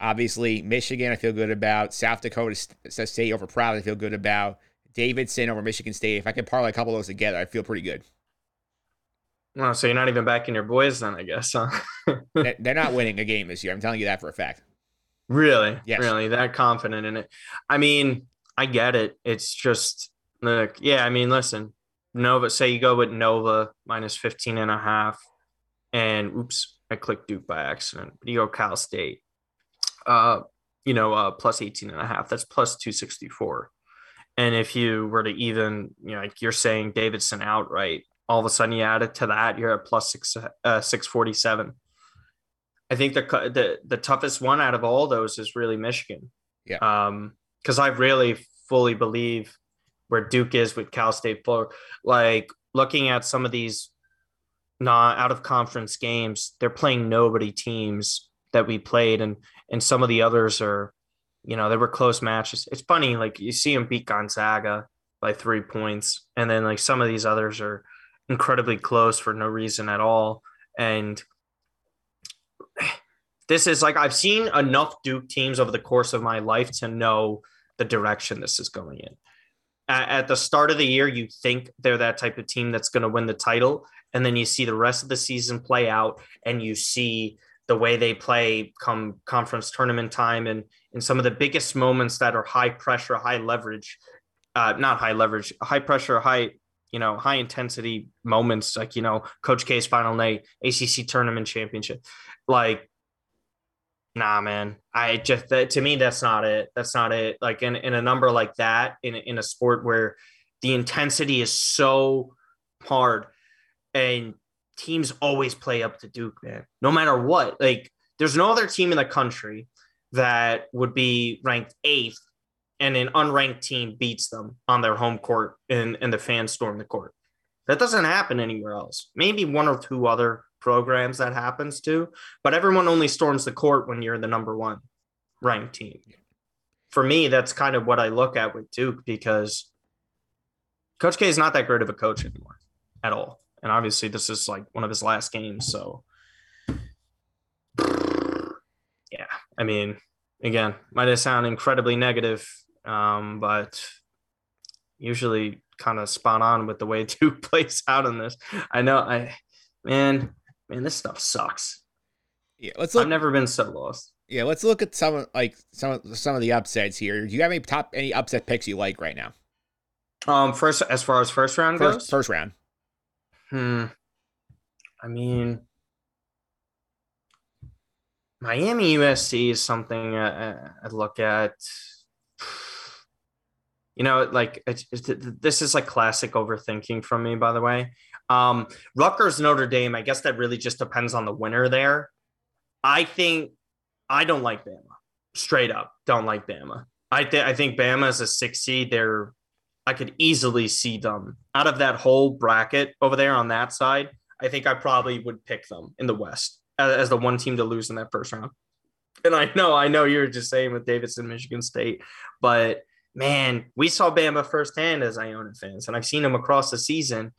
obviously Michigan. I feel good about South Dakota State over Providence. I feel good about Davidson over Michigan State. If I can parlay a couple of those together, I feel pretty good. Well, so you're not even backing your boys then, I guess, huh? They're not winning a game this year. I'm telling you that for a fact. Really? Yes. Really? That confident in it? I mean, I get it. It's just, look, yeah, I mean, listen, Nova, say you go with Nova minus 15 and a half, and oops, I clicked Duke by accident. But you go Cal State, uh, you know, uh, plus 18 and a half. That's plus 264. And if you were to even, you know, like you're saying Davidson outright, all of a sudden you add it to that, you're at plus six, uh, 647. I think the, the the toughest one out of all those is really Michigan. Yeah. Um, because I really fully believe where Duke is with Cal State. For like looking at some of these not out of conference games, they're playing nobody teams that we played, and and some of the others are, you know, they were close matches. It's funny, like you see them beat Gonzaga by three points, and then like some of these others are incredibly close for no reason at all, and this is like I've seen enough Duke teams over the course of my life to know the direction this is going in. At, at the start of the year, you think they're that type of team that's going to win the title, and then you see the rest of the season play out, and you see the way they play come conference tournament time, and in some of the biggest moments that are high pressure, high leverage, uh, not high leverage, high pressure, high you know high intensity moments like you know Coach K's final night, ACC tournament championship, like nah man. I just that, to me that's not it. That's not it. Like in, in a number like that in, in a sport where the intensity is so hard and teams always play up to duke man no matter what. Like there's no other team in the country that would be ranked eighth and an unranked team beats them on their home court and, and the fans storm the court that doesn't happen anywhere else maybe one or two other programs that happens to, but everyone only storms the court when you're the number one ranked team. For me, that's kind of what I look at with Duke because Coach K is not that great of a coach anymore at all. And obviously, this is like one of his last games. So, yeah, I mean, again, might have sound incredibly negative, um, but usually kind of spot on with the way Duke plays out in this. I know, I, man, man, this stuff sucks. Yeah, let's look. I've never been so lost. Yeah, let's look at some of like some of some of the upsets here. Do you have any top any upset picks you like right now? Um, first as far as first round First, goes, first round. hmm. I mean, Miami USC is something I, I look at. You know, like it's, it's, this is like classic overthinking from me, by the way. Um, Rutgers Notre Dame, I guess that really just depends on the winner there. I think I don't like Bama. Straight up, don't like Bama. I think I think Bama is a six seed. They're I could easily see them out of that whole bracket over there on that side. I think I probably would pick them in the West as, as the one team to lose in that first round. And I know, I know you're just saying with Davidson, Michigan State, but man, we saw Bama firsthand as Iona fans, and I've seen them across the season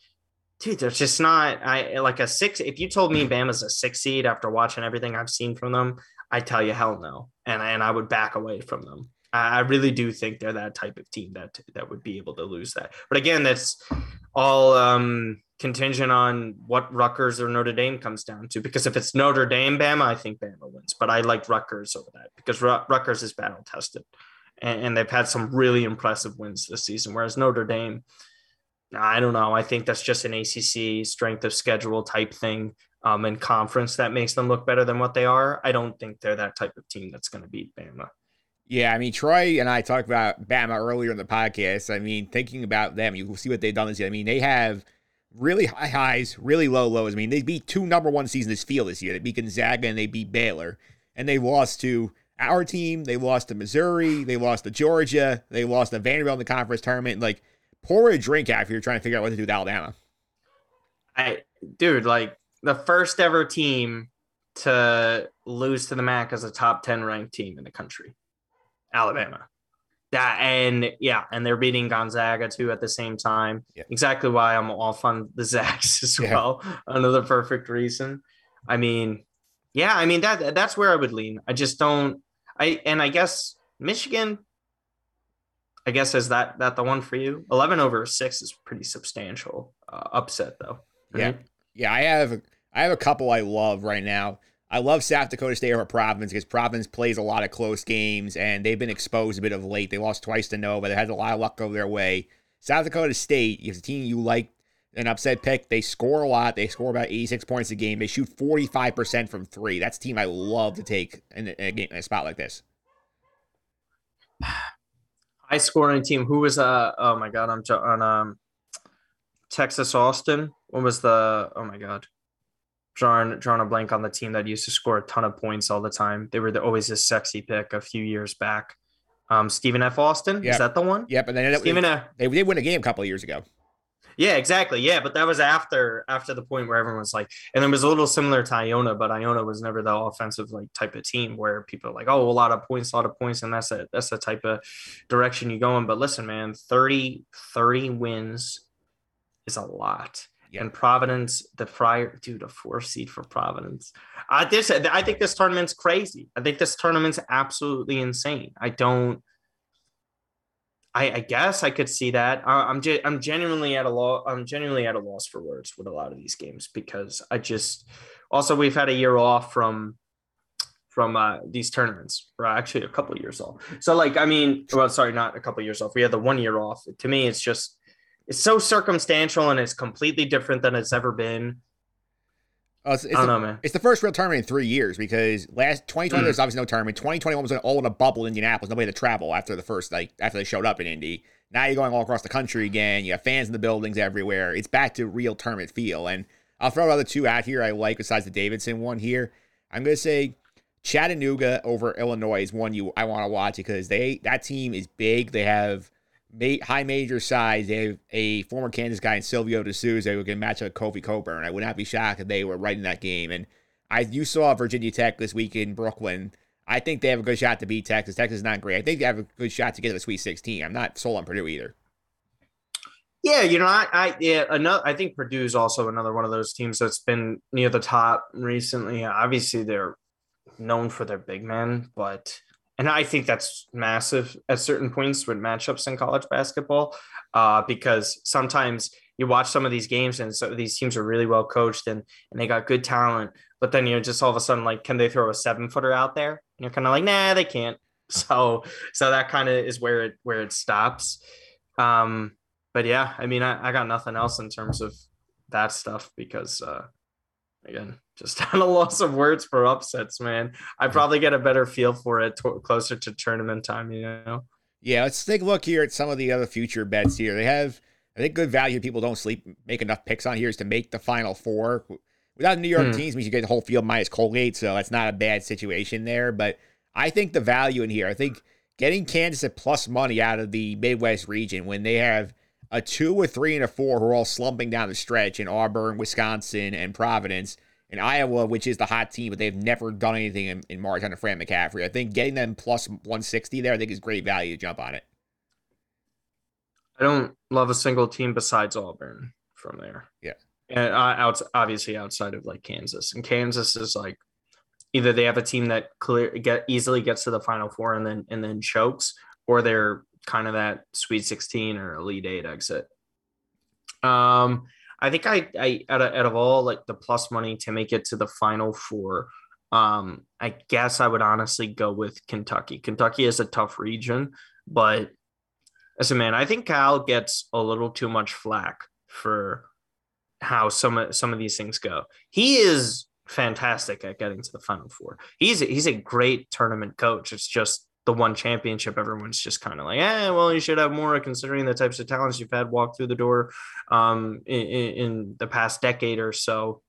dude, there's just not I like a six. If you told me Bama's a six seed after watching everything I've seen from them, I tell you hell no, and and I would back away from them. I really do think they're that type of team that that would be able to lose that. But again, that's all um, contingent on what Rutgers or Notre Dame comes down to. Because if it's Notre Dame, Bama, I think Bama wins. But I like Rutgers over that because Rutgers is battle tested, and, and they've had some really impressive wins this season. Whereas Notre Dame, I don't know. I think that's just an ACC strength of schedule type thing um, in conference that makes them look better than what they are. I don't think they're that type of team that's going to beat Bama. Yeah, I mean Troy and I talked about Bama earlier in the podcast. I mean, thinking about them, you see what they've done this year. I mean, they have really high highs, really low lows. I mean, they beat two number one seasons this field this year. They beat Gonzaga and they beat Baylor, and they lost to our team. They lost to Missouri. They lost to Georgia. They lost to Vanderbilt in the conference tournament. Like, pour a drink after you're trying to figure out what to do with Alabama. I, dude, like the first ever team to lose to the MAAC as a top ten ranked team in the country. Alabama. That and yeah, and they're beating Gonzaga too at the same time. Yeah. Exactly why I'm off on the Zags as yeah. well. Another perfect reason. I mean, yeah, I mean that that's where I would lean. I just don't. I and I guess Michigan. I guess is that that the one for you? Eleven over six is pretty substantial uh, upset though. Yeah, yeah. I have I have a couple I love right now. I love South Dakota State over Providence because Providence plays a lot of close games and they've been exposed a bit of late. They lost twice to Nova. They had a lot of luck go their way. South Dakota State is a team you like an upset pick. They score a lot. They score about 86 points a game. They shoot 45% from three. That's a team I love to take in a, game, in a spot like this. High scoring team. Who was uh oh my god, I'm on um Texas Austin. What was the oh my god? drawing drawing a blank on the team that used to score a ton of points all the time. They were the, always a sexy pick a few years back. Um, Stephen F. Austin yep. is that the one? Yep, and then Stephen, they, they did win a game a couple of years ago. Yeah, exactly. Yeah, but that was after after the point where everyone was like, and it was a little similar to Iona, but Iona was never the offensive like type of team where people are like, oh, a lot of points, a lot of points, and that's a that's the type of direction you go in. But listen, man, 30, 30 wins is a lot. And Providence, the prior dude, a four seed for Providence. I this I think this tournament's crazy. I think this tournament's absolutely insane. I don't. I, I guess I could see that. I, I'm ge- I'm genuinely at a loss. I'm genuinely at a loss for words with a lot of these games because I just also we've had a year off from from uh, these tournaments, or actually a couple years off. So like, I mean, well, sorry, not a couple years off. We had the one year off. To me, it's just it's so circumstantial and it's completely different than it's ever been. Uh, it's, it's I don't the, know, man. It's the first real tournament in three years because last 2020 mm. there's obviously no tournament. 2021 was all in a bubble in Indianapolis. Nobody had to travel after the first like after they showed up in Indy. Now you're going all across the country again. You have fans in the buildings everywhere. It's back to real tournament feel. And I'll throw other two out here I like besides the Davidson one here. I'm gonna say Chattanooga over Illinois is one you I want to watch because they that team is big. They have high major size. They have a former Kansas guy in Silvio De Sousa who can match up Kofi Cockburn. I would not be shocked if they were right in that game. And I you saw Virginia Tech this week in Brooklyn. I think they have a good shot to beat Texas. Texas is not great. I think they have a good shot to get to the Sweet 16. I'm not sold on Purdue either. Yeah, you know, I, I yeah, another. I think Purdue is also another one of those teams that's been near the top recently. Obviously, they're known for their big men, but and I think that's massive at certain points with matchups in college basketball, uh, because sometimes you watch some of these games and so these teams are really well coached and and they got good talent, but then you know just all of a sudden like can they throw a seven footer out there? And you're kind of like nah they can't. So so that kind of is where it where it stops. Um, but yeah, I mean I, I got nothing else in terms of that stuff because uh, again just at a loss of words for upsets, man. I probably get a better feel for it to- closer to tournament time, you know. Yeah, let's take a look here at some of the other future bets here. They have, I think, good value. People don't sleep, make enough picks on here is to make the final four. Without the New York hmm. teams, means you get the whole field minus Colgate, so that's not a bad situation there. But I think the value in here, I think getting Kansas at plus money out of the Midwest region when they have a two, a three, and a four who are all slumping down the stretch in Auburn, Wisconsin, and Providence in Iowa, which is the hot team, but they've never done anything in, in March under Fran McCaffery. I think getting them plus 160 there, I think is great value to jump on it. I don't love a single team besides Auburn from there. Yeah. And uh, out, obviously outside of like Kansas. And Kansas is like, either they have a team that clear get easily gets to the final four and then and then chokes, or they're kind of that Sweet 16 or Elite Eight exit. Um, I think I I out of, out of all like the plus money to make it to the final four, um, I guess I would honestly go with Kentucky. Kentucky is a tough region, but as a man, I think Cal gets a little too much flack for how some of some of these things go. He is fantastic at getting to the final four. He's he's a great tournament coach. It's just the one championship, everyone's just kind of like, eh, well, you should have more considering the types of talents you've had walk through the door um, in, in the past decade or so.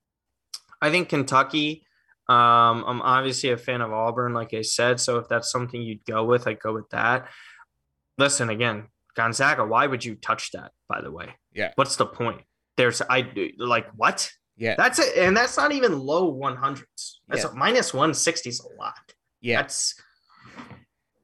I think Kentucky. Um, I'm obviously a fan of Auburn, like I said. So if that's something you'd go with, I'd go with that. Listen again, Gonzaga. Why would you touch that? By the way, Yeah. What's the point? There's I like what? Yeah. That's it, and that's not even low 100s. That's Yeah. a minus 160 is a lot. Yeah. That's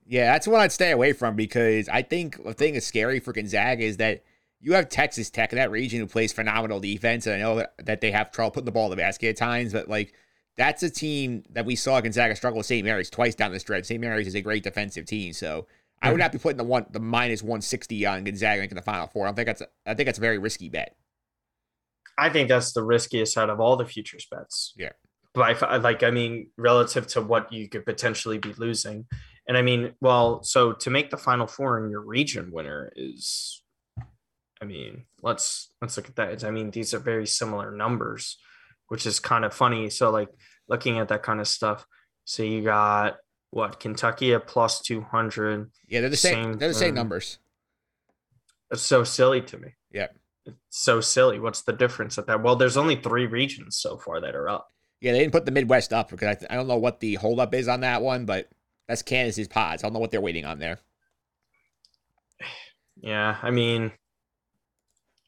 Yeah, that's what I'd stay away from because I think the thing that's scary for Gonzaga is that you have Texas Tech in that region who plays phenomenal defense. And I know that, that they have trouble putting the ball in the basket at times, but like that's a team that we saw Gonzaga struggle with St. Mary's twice down the stretch. St. Mary's is a great defensive team. So I would not be putting the one the minus 160 on Gonzaga making the final four. I don't think that's a, I think that's a very risky bet. I think that's the riskiest out of all the futures bets. Yeah. But like, I mean, relative to what you could potentially be losing. And I mean, well, so to make the final four in your region winner is, I mean, let's let's look at that. I mean, these are very similar numbers, which is kind of funny. So like looking at that kind of stuff. So you got what Kentucky at plus two hundred. Yeah, they're the same. Same they're the same numbers. It's so silly to me. Yeah. It's so silly. What's the difference at that? Well, there's only three regions so far that are up. Yeah, they didn't put the Midwest up because I, th- I don't know what the holdup is on that one, but that's Kansas's pods. I don't know what they're waiting on there. Yeah, I mean,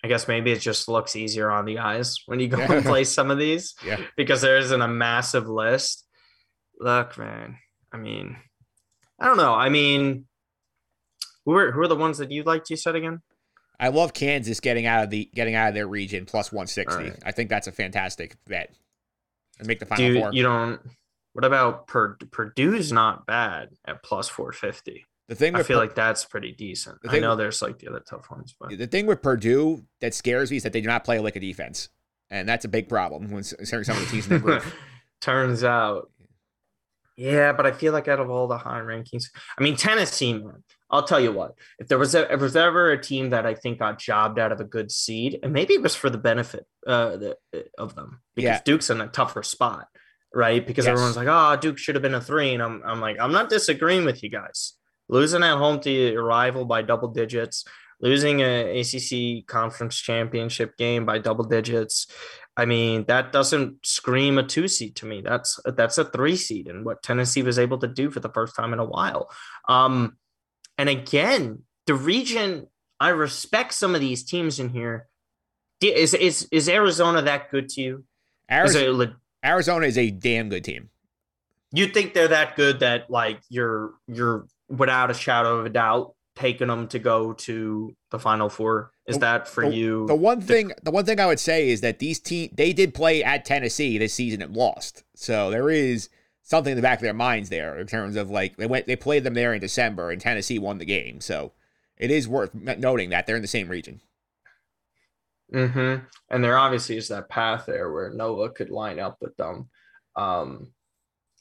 I guess maybe it just looks easier on the eyes when you go and play some of these Yeah. because there isn't a massive list. Look, man, I mean, I don't know. I mean, who are who are the ones that you liked? You said again? I love Kansas getting out of the getting out of their region plus 160. All right. I think that's a fantastic bet. And make the final four. you don't? What about Pur- Purdue's not bad at plus four fifty. the thing I feel Pur- like that's pretty decent. I know with- there's like the other tough ones, but the thing with Purdue that scares me is that they do not play like a defense, and that's a big problem when considering some of the teams in their group. Turns out. Yeah, but I feel like out of all the high rankings, I mean Tennessee, man. I'll tell you what. If there was a, if there was ever a team that I think got jobbed out of a good seed, and maybe it was for the benefit uh, the, of them, because Yeah. Duke's in a tougher spot, right? Because Yes. everyone's like, "Oh, Duke should have been a three. and I'm I'm like, I'm not disagreeing with you guys. Losing at home to your rival by double digits, losing an ACC conference championship game by double digits. I mean, that doesn't scream a two seed to me. That's that's a three seed, and what Tennessee was able to do for the first time in a while. Um, and again, the region. I respect some of these teams in here. Is Is is Arizona that good to you? Is Arizona, Arizona is a damn good team. you think they're that good that like you're you're without a shadow of a doubt taking them to go to the final four? Is The- that for the, you? The one thing, the one thing I would say is that these team they did play at Tennessee this season and lost. So there is something in the back of their minds there in terms of like they went they played them there in December and Tennessee won the game. So it is worth noting that they're in the same region. Mm-hmm. And there obviously is that path there where Noah could line up with them. Um,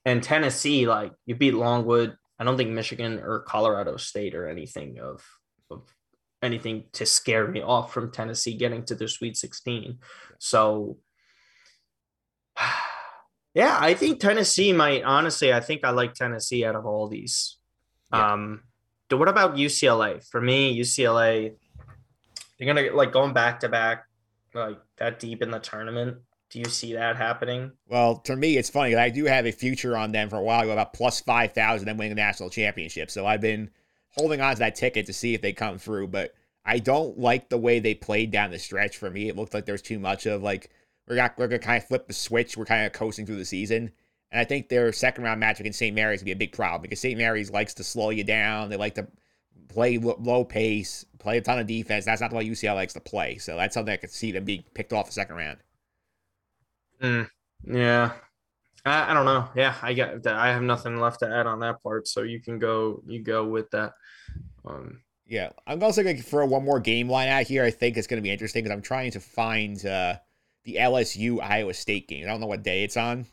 and Tennessee, like you beat Longwood. I don't think Michigan or Colorado State or anything of of anything to scare me off from Tennessee getting to the Sweet 16. So yeah, I think Tennessee might honestly, I think I like Tennessee out of all these. Yeah. Um what about UCLA? For me, UCLA, they're gonna get like going back to back, like that deep in the tournament. Do you see that happening? Well, to me, it's funny. I do have a future on them for a while ago, about plus five thousand, them winning the national championship. So I've been holding on to that ticket to see if they come through. But I don't like the way they played down the stretch. For me, it looked like there was too much of like we're we're gonna kind of flip the switch. We're kind of coasting through the season, and I think their second round match against St. Mary's would be a big problem because St. Mary's likes to slow you down. They like to play low pace, play a ton of defense. That's not the way UCLA likes to play. So that's something I could see them being picked off the second round. Yeah. I, I don't know. Yeah, I got I have nothing left to add on that part. So you can go you go with that. Um, Yeah, I'm also going to throw one more game line out here. I think it's going to be interesting because I'm trying to find uh, the LSU Iowa State game. I don't know what day it's on.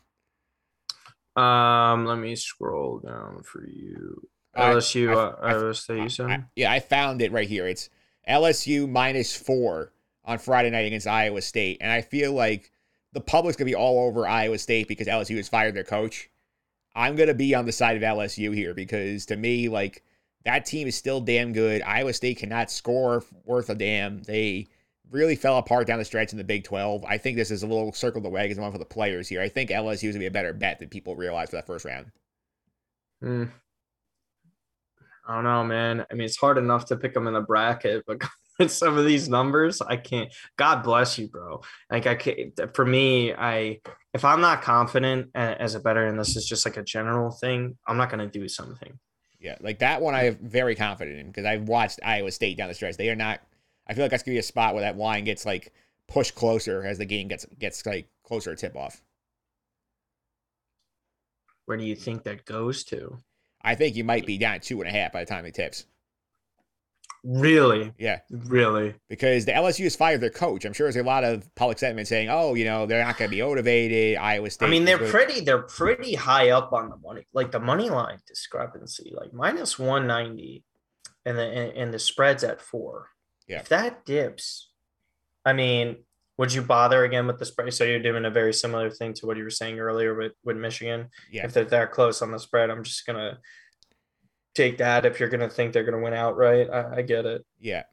um, let me scroll down for you. LSU, I- uh, I- Iowa State. You said? yeah, I found it right here. It's LSU minus four on Friday night against Iowa State, and I feel like the public's gonna be all over Iowa State because LSU has fired their coach. I'm gonna be on the side of LSU here because to me, like that team is still damn good. Iowa State cannot score worth a damn. They really fell apart down the stretch in the Big 12. I think this is a little circle the wagons one for the players here. I think LSU is gonna be a better bet than people realize for that first round. Hmm. I don't know, man. I mean, it's hard enough to pick them in the bracket, but with some of these numbers, I can't. God bless you, bro. Like I can't. For me, I if I'm not confident as a better, and this is just like a general thing, I'm not gonna do something. Yeah, like that one I'm very confident in because I've watched Iowa State down the stretch. They are not. I feel like that's gonna be a spot where that line gets like pushed closer as the game gets gets like closer to tip off. Where do you think that goes to? I think you might be down two and a half by the time it tips. Really, Yeah, really. because the LSU has fired their coach. I'm sure there's a lot of public sentiment saying, "Oh, you know, they're not going to be motivated." Iowa State. I mean, they're good." pretty. They're pretty high up on the money, like the money line discrepancy, like minus one ninety, and the and, and the spreads at four. Yeah. If that dips, I mean, would you bother again with the spread? So you're doing a very similar thing to what you were saying earlier with with Michigan. Yeah, If they're that close on the spread, I'm just gonna take that. If you're gonna think they're gonna win outright, I, I get it. Yeah.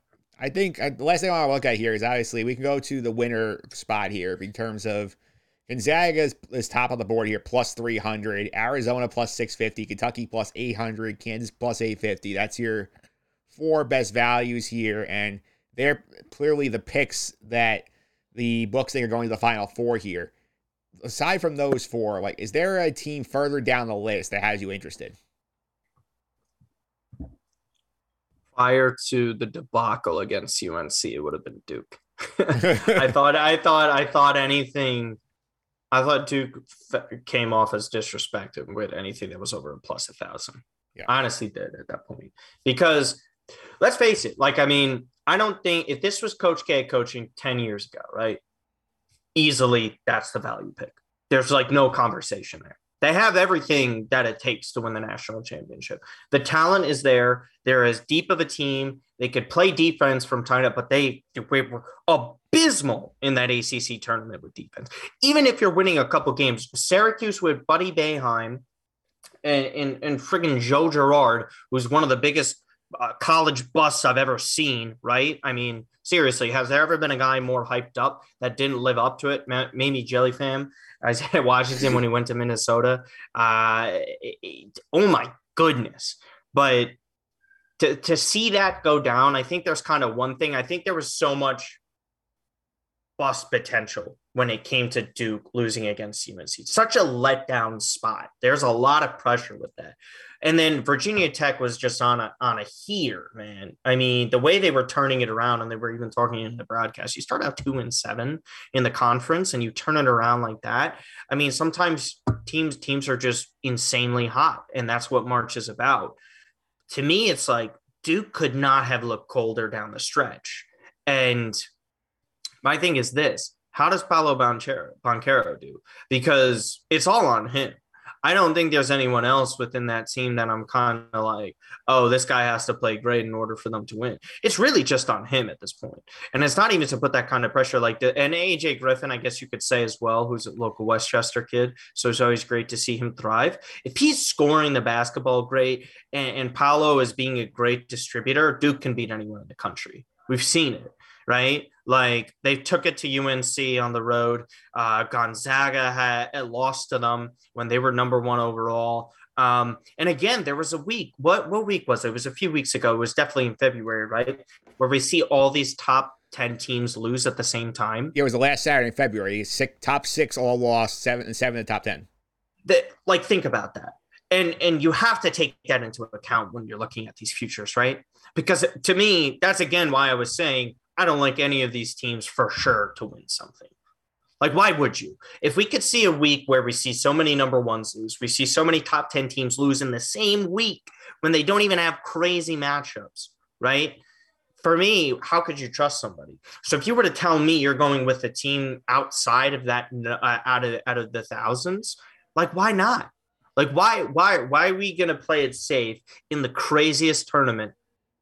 I think uh, the last thing I want to look at here is obviously we can go to the winner spot here in terms of Gonzaga is, is top of the board here, plus 300. Arizona plus 650. Kentucky plus 800. Kansas plus 850. That's your four best values here. And they're clearly the picks that the books think are going to the final four here. Aside from those four, like, is there a team further down the list that has you interested? Prior to the debacle against UNC, it would have been Duke. I thought, I thought, I thought anything. I thought Duke f- came off as disrespected with anything that was over a plus a thousand. Yeah. I honestly did at that point because let's face it. Like, I mean, I don't think if this was Coach K coaching ten years ago, right? Easily, that's the value pick. There's like no conversation there. They have everything that it takes to win the national championship. The talent is there. They're as deep of a team. They could play defense from time to, but they, they were abysmal in that ACC tournament with defense. Even if you're winning a couple games, Syracuse with Buddy Boeheim and and, and friggin' Joe Girard, who's one of the biggest uh, college busts I've ever seen. Right? I mean, seriously, has there ever been a guy more hyped up that didn't live up to it? Ma- Maybe Jelly Fam, Isaiah Washington when he went to Minnesota. Uh, it- it- oh my goodness! But to to see that go down, I think there's kind of one thing. I think there was so much bust potential when it came to Duke losing against UNC. Such a letdown spot. There's a lot of pressure with that. And then Virginia Tech was just on a on a heater, man. I mean, the way they were turning it around, and they were even talking in the broadcast. You start out two and seven in the conference, and you turn it around like that. I mean, sometimes teams teams are just insanely hot, and that's what March is about. To me, it's like Duke could not have looked colder down the stretch. And my thing is this how does Paolo Banchero do? Because it's all on him. I don't think there's anyone else within that team that I'm kind of like, oh, this guy has to play great in order for them to win. It's really just on him at this point. And it's not even to put that kind of pressure like the and AJ Griffin, I guess you could say as well, who's a local Westchester kid. So it's always great to see him thrive. If he's scoring the basketball great and, and Paolo is being a great distributor, Duke can beat anyone in the country. We've seen it right? Like they took it to UNC on the road. Uh, Gonzaga had lost to them when they were number one overall. Um, and again, there was a week. What what week was it? It was a few weeks ago. It was definitely in February, right? Where we see all these top ten teams lose at the same time. Yeah, it was the last Saturday in February. Six, top six all lost, seven and seven in the top ten. That like think about that. And and you have to take that into account when you're looking at these futures, right? Because to me, that's again why I was saying I don't like any of these teams for sure to win something. Like, why would you? If we could see a week where we see so many number ones lose, we see so many top 10 teams lose in the same week when they don't even have crazy matchups, right? For me, how could you trust somebody? So if you were to tell me you're going with a team outside of that, uh, out of out of the thousands, like why not? Like why why why are we gonna play it safe in the craziest tournament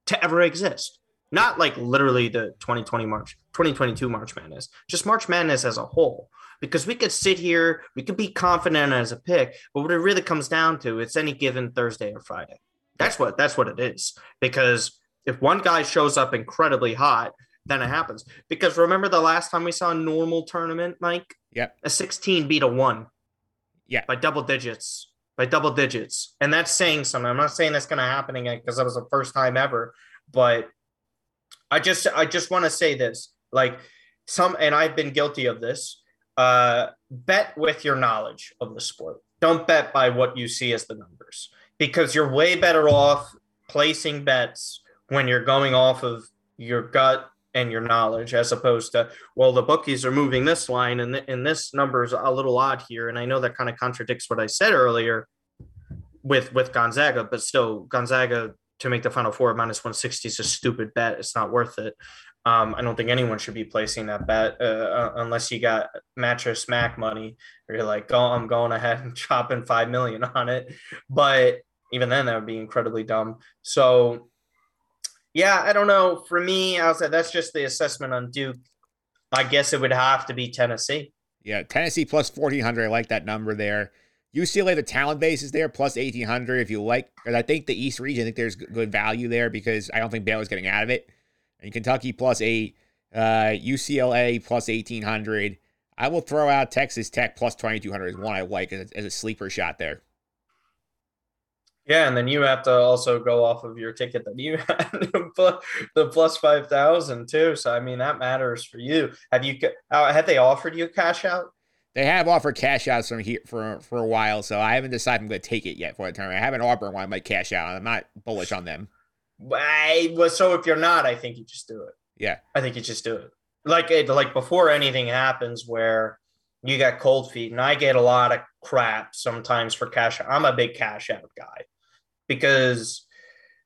to ever exist? Not like literally the 2020 March, 2022 March Madness, just March Madness as a whole. Because we could sit here, we could be confident as a pick, but what it really comes down to, it's any given Thursday or Friday. That's what that's what it is. Because if one guy shows up incredibly hot, then it happens. Because remember the last time we saw a normal tournament, Mike? Yep. A 16 beat a one. Yeah. By double digits. By double digits. And that's saying something. I'm not saying that's gonna happen again because that was the first time ever, but I just I just want to say this. Like some and I've been guilty of this. Uh bet with your knowledge of the sport. Don't bet by what you see as the numbers because you're way better off placing bets when you're going off of your gut and your knowledge as opposed to well the bookies are moving this line and, th- and this number is a little odd here and i know that kind of contradicts what i said earlier with with gonzaga but still gonzaga to make the final four minus 160 is a stupid bet it's not worth it um, i don't think anyone should be placing that bet uh, uh unless you got Mattress Mack money or you're like oh i'm going ahead and chopping five million on it but even then that would be incredibly dumb so yeah, I don't know. For me, I was that's just the assessment on Duke. I guess it would have to be Tennessee. Yeah, Tennessee plus 1400. I like that number there. UCLA, the talent base is there plus 1800 if you like. Because I think the East region, I think there's good value there because I don't think Baylor's getting out of it. And Kentucky plus eight, uh, UCLA plus 1800. I will throw out Texas Tech plus 2200 as one I like as a, as a sleeper shot there. Yeah, and then you have to also go off of your ticket that you had, the plus five thousand too. So I mean that matters for you. Have you uh, have they offered you cash out? They have offered cash outs from here for for a while, so I haven't decided I'm going to take it yet for the tournament. I have an Auburn one I might cash out. I'm not bullish on them. I, well, so if you're not, I think you just do it. Yeah, I think you just do it. Like it, like before anything happens, where you got cold feet, and I get a lot of crap sometimes for cash. I'm a big cash out guy because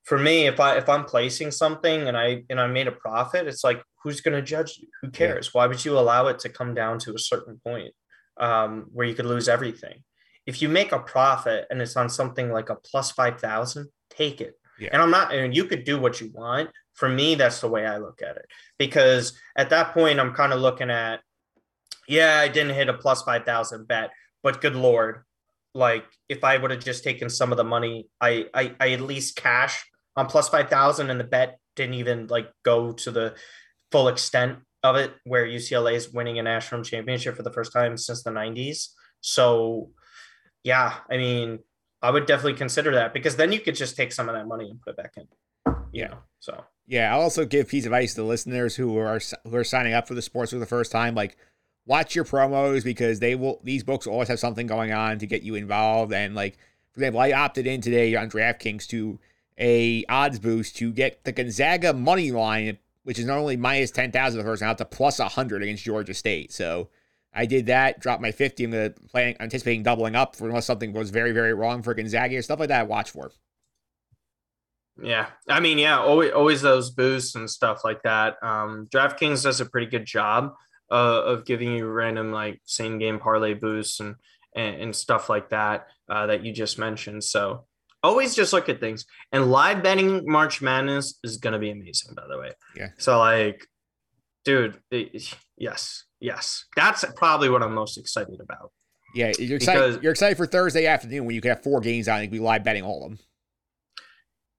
for me if i if i'm placing something and i and i made a profit it's like who's going to judge you who cares yeah. why would you allow it to come down to a certain point um, where you could lose everything. If you make a profit and it's on something like a plus 5000 take it. Yeah. and i'm not and you could do what you want. For me that's the way i look at it. Because at that point i'm kind of looking at yeah i didn't hit a plus 5000 bet but good lord like if I would have just taken some of the money, I, I I at least cash on plus five thousand, and the bet didn't even like go to the full extent of it, where UCLA is winning a national championship for the first time since the '90s. So, yeah, I mean, I would definitely consider that because then you could just take some of that money and put it back in. yeah. know, so yeah, I'll also give piece of advice to listeners who are who are signing up for the sports for the first time, like watch your promos because they will these books always have something going on to get you involved and like for example i opted in today on draftkings to a odds boost to get the gonzaga money line which is not only minus 10000 the first out to plus 100 against georgia state so i did that dropped my 50 i'm gonna plan anticipating doubling up for unless something goes very very wrong for gonzaga or stuff like that watch for yeah, I mean, yeah, always, always those boosts and stuff like that. Um, DraftKings does a pretty good job uh, of giving you random like same game parlay boosts and and, and stuff like that uh, that you just mentioned. So always just look at things. And live betting March Madness is gonna be amazing, by the way. Yeah. So like, dude, it, yes, yes, that's probably what I'm most excited about. Yeah, you're excited. Because, you're excited for Thursday afternoon when you can have four games on and be live betting all of them.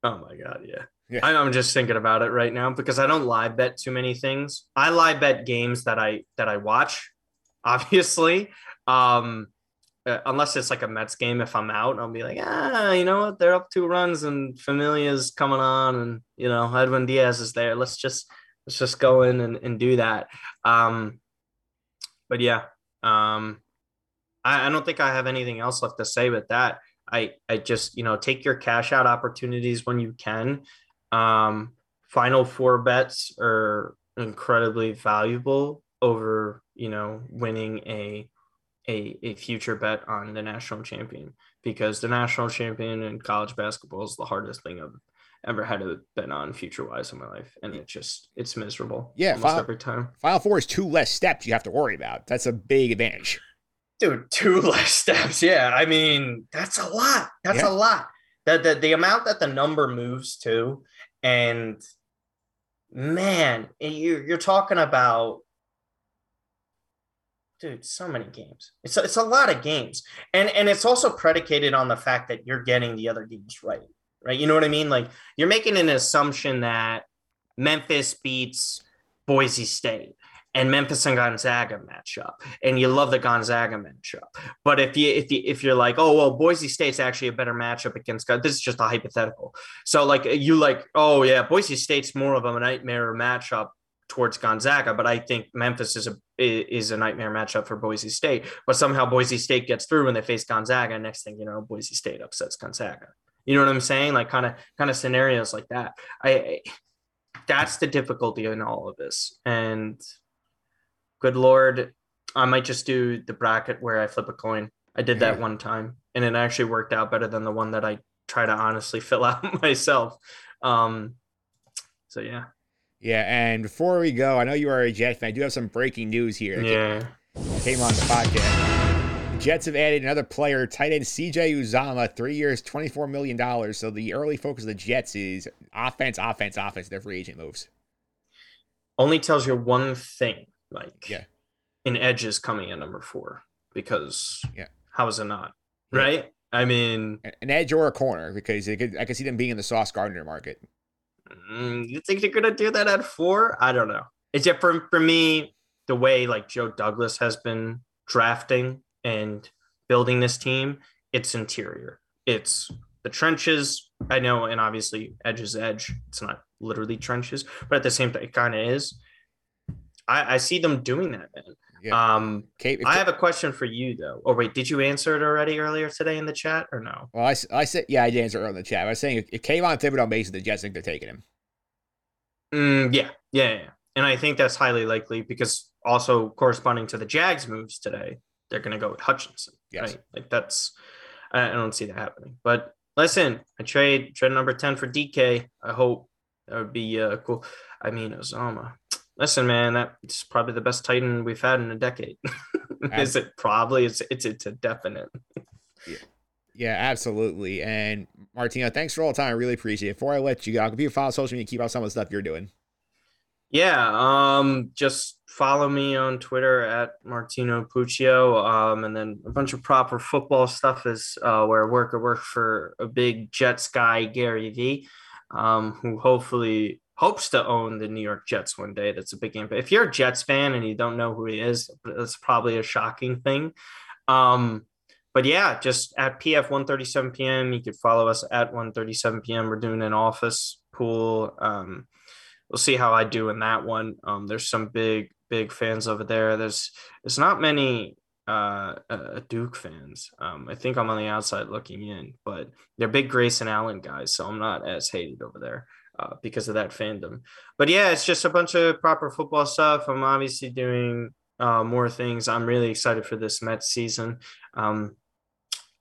Oh my god, yeah. Yeah. I'm just thinking about it right now because I don't live bet too many things. I live bet games that I that I watch, obviously. Um, uh, unless it's like a Mets game, if I'm out, I'll be like, ah, you know what? They're up two runs and Familia's coming on, and you know Edwin Diaz is there. Let's just let's just go in and, and do that. Um, but yeah, um, I, I don't think I have anything else left to say with that. I I just you know take your cash out opportunities when you can. Um, final four bets are incredibly valuable over you know winning a a a future bet on the national champion because the national champion in college basketball is the hardest thing I've ever had to bet on future wise in my life, and it just it's miserable. Yeah, almost Final- every time. Final Four is two less steps you have to worry about. That's a big advantage. dude two less steps yeah i mean that's a lot that's Yeah. a lot That the the amount that the number moves to and man you're, you're talking about dude so many games it's a, it's a lot of games and and it's also predicated on the fact that you're getting the other games right right you know what i mean like you're making an assumption that memphis beats boise state and Memphis and Gonzaga matchup, and you love the Gonzaga matchup. But if you if you if you're like, oh well, Boise State's actually a better matchup against Gon- this is just a hypothetical. So like you like, oh yeah, Boise State's more of a nightmare matchup towards Gonzaga, but I think Memphis is a is a nightmare matchup for Boise State. But somehow Boise State gets through when they face Gonzaga. and Next thing you know, Boise State upsets Gonzaga. You know what I'm saying? Like kind of kind of scenarios like that. I, I that's the difficulty in all of this, and good lord i might just do the bracket where i flip a coin i did that one time and it actually worked out better than the one that i try to honestly fill out myself um so yeah Yeah, and before we go, I know you are a Jet fan. I do have some breaking news here. yeah Came on the podcast. The Jets have added another player, tight end CJ Uzomah, three years, $24 million. So the early focus of the Jets is offense, offense, offense, their free agent moves. only tells you one thing like Yeah. an edge is coming at number four because Yeah. how is it not Yeah. right i mean An edge or a corner because it could, I could see them being in the Sauce Gardner market. Mm, you think they're gonna do that at four? I don't know. It's just for for me the way like Joe Douglas has been drafting and building this team. It's interior. It's the trenches. I know, and obviously edge is edge. It's not literally trenches, but at the same time, it kind of is. I, I see them doing that, man. Yeah. Um, Cape, I have a question for you though. Oh wait, did you answer it already earlier today in the chat or no? well, I, I said, yeah, I did answer earlier in the chat. I was saying if, if Kayvon Thibodeaux makes it, the Jets think they're taking him. Mm, yeah, yeah, yeah, and I think that's highly likely because also corresponding to the Jags moves today, they're going to go with Hutchinson. Yes. Right? Like that's I don't see that happening. But listen, I trade trade number ten for DK. I hope that would be uh, cool. I mean, Uzomah. Listen, man, that's probably the best Titan we've had in a decade. Is it probably? It's it's it's a definite. Yeah, absolutely. And Martino, thanks for all the time. I really appreciate it. Before I let you go, I'll give you a follow social media, keep out some of the stuff you're doing. Yeah, um, just follow me on Twitter at Martino Puccio, um, and then a bunch of proper football stuff is uh, where I work. I work for a big Jets guy, Gary V, um, who hopefully hopes to own the New York Jets one day. That's a big game. But if you're a Jets fan and you don't know who he is, that's probably a shocking thing. Um, but yeah, just at PF 137 p.m. You could follow us at 137 p.m. We're doing an office pool. Um, we'll see how I do in that one. Um, there's some big, big fans over there. There's there's not many uh, uh Duke fans. Um, I think I'm on the outside looking in, but they're big Grayson Allen guys, so I'm not as hated over there uh, because of that fandom. But yeah, it's just a bunch of proper football stuff. I'm obviously doing uh, more things. I'm really excited for this Mets season. Um,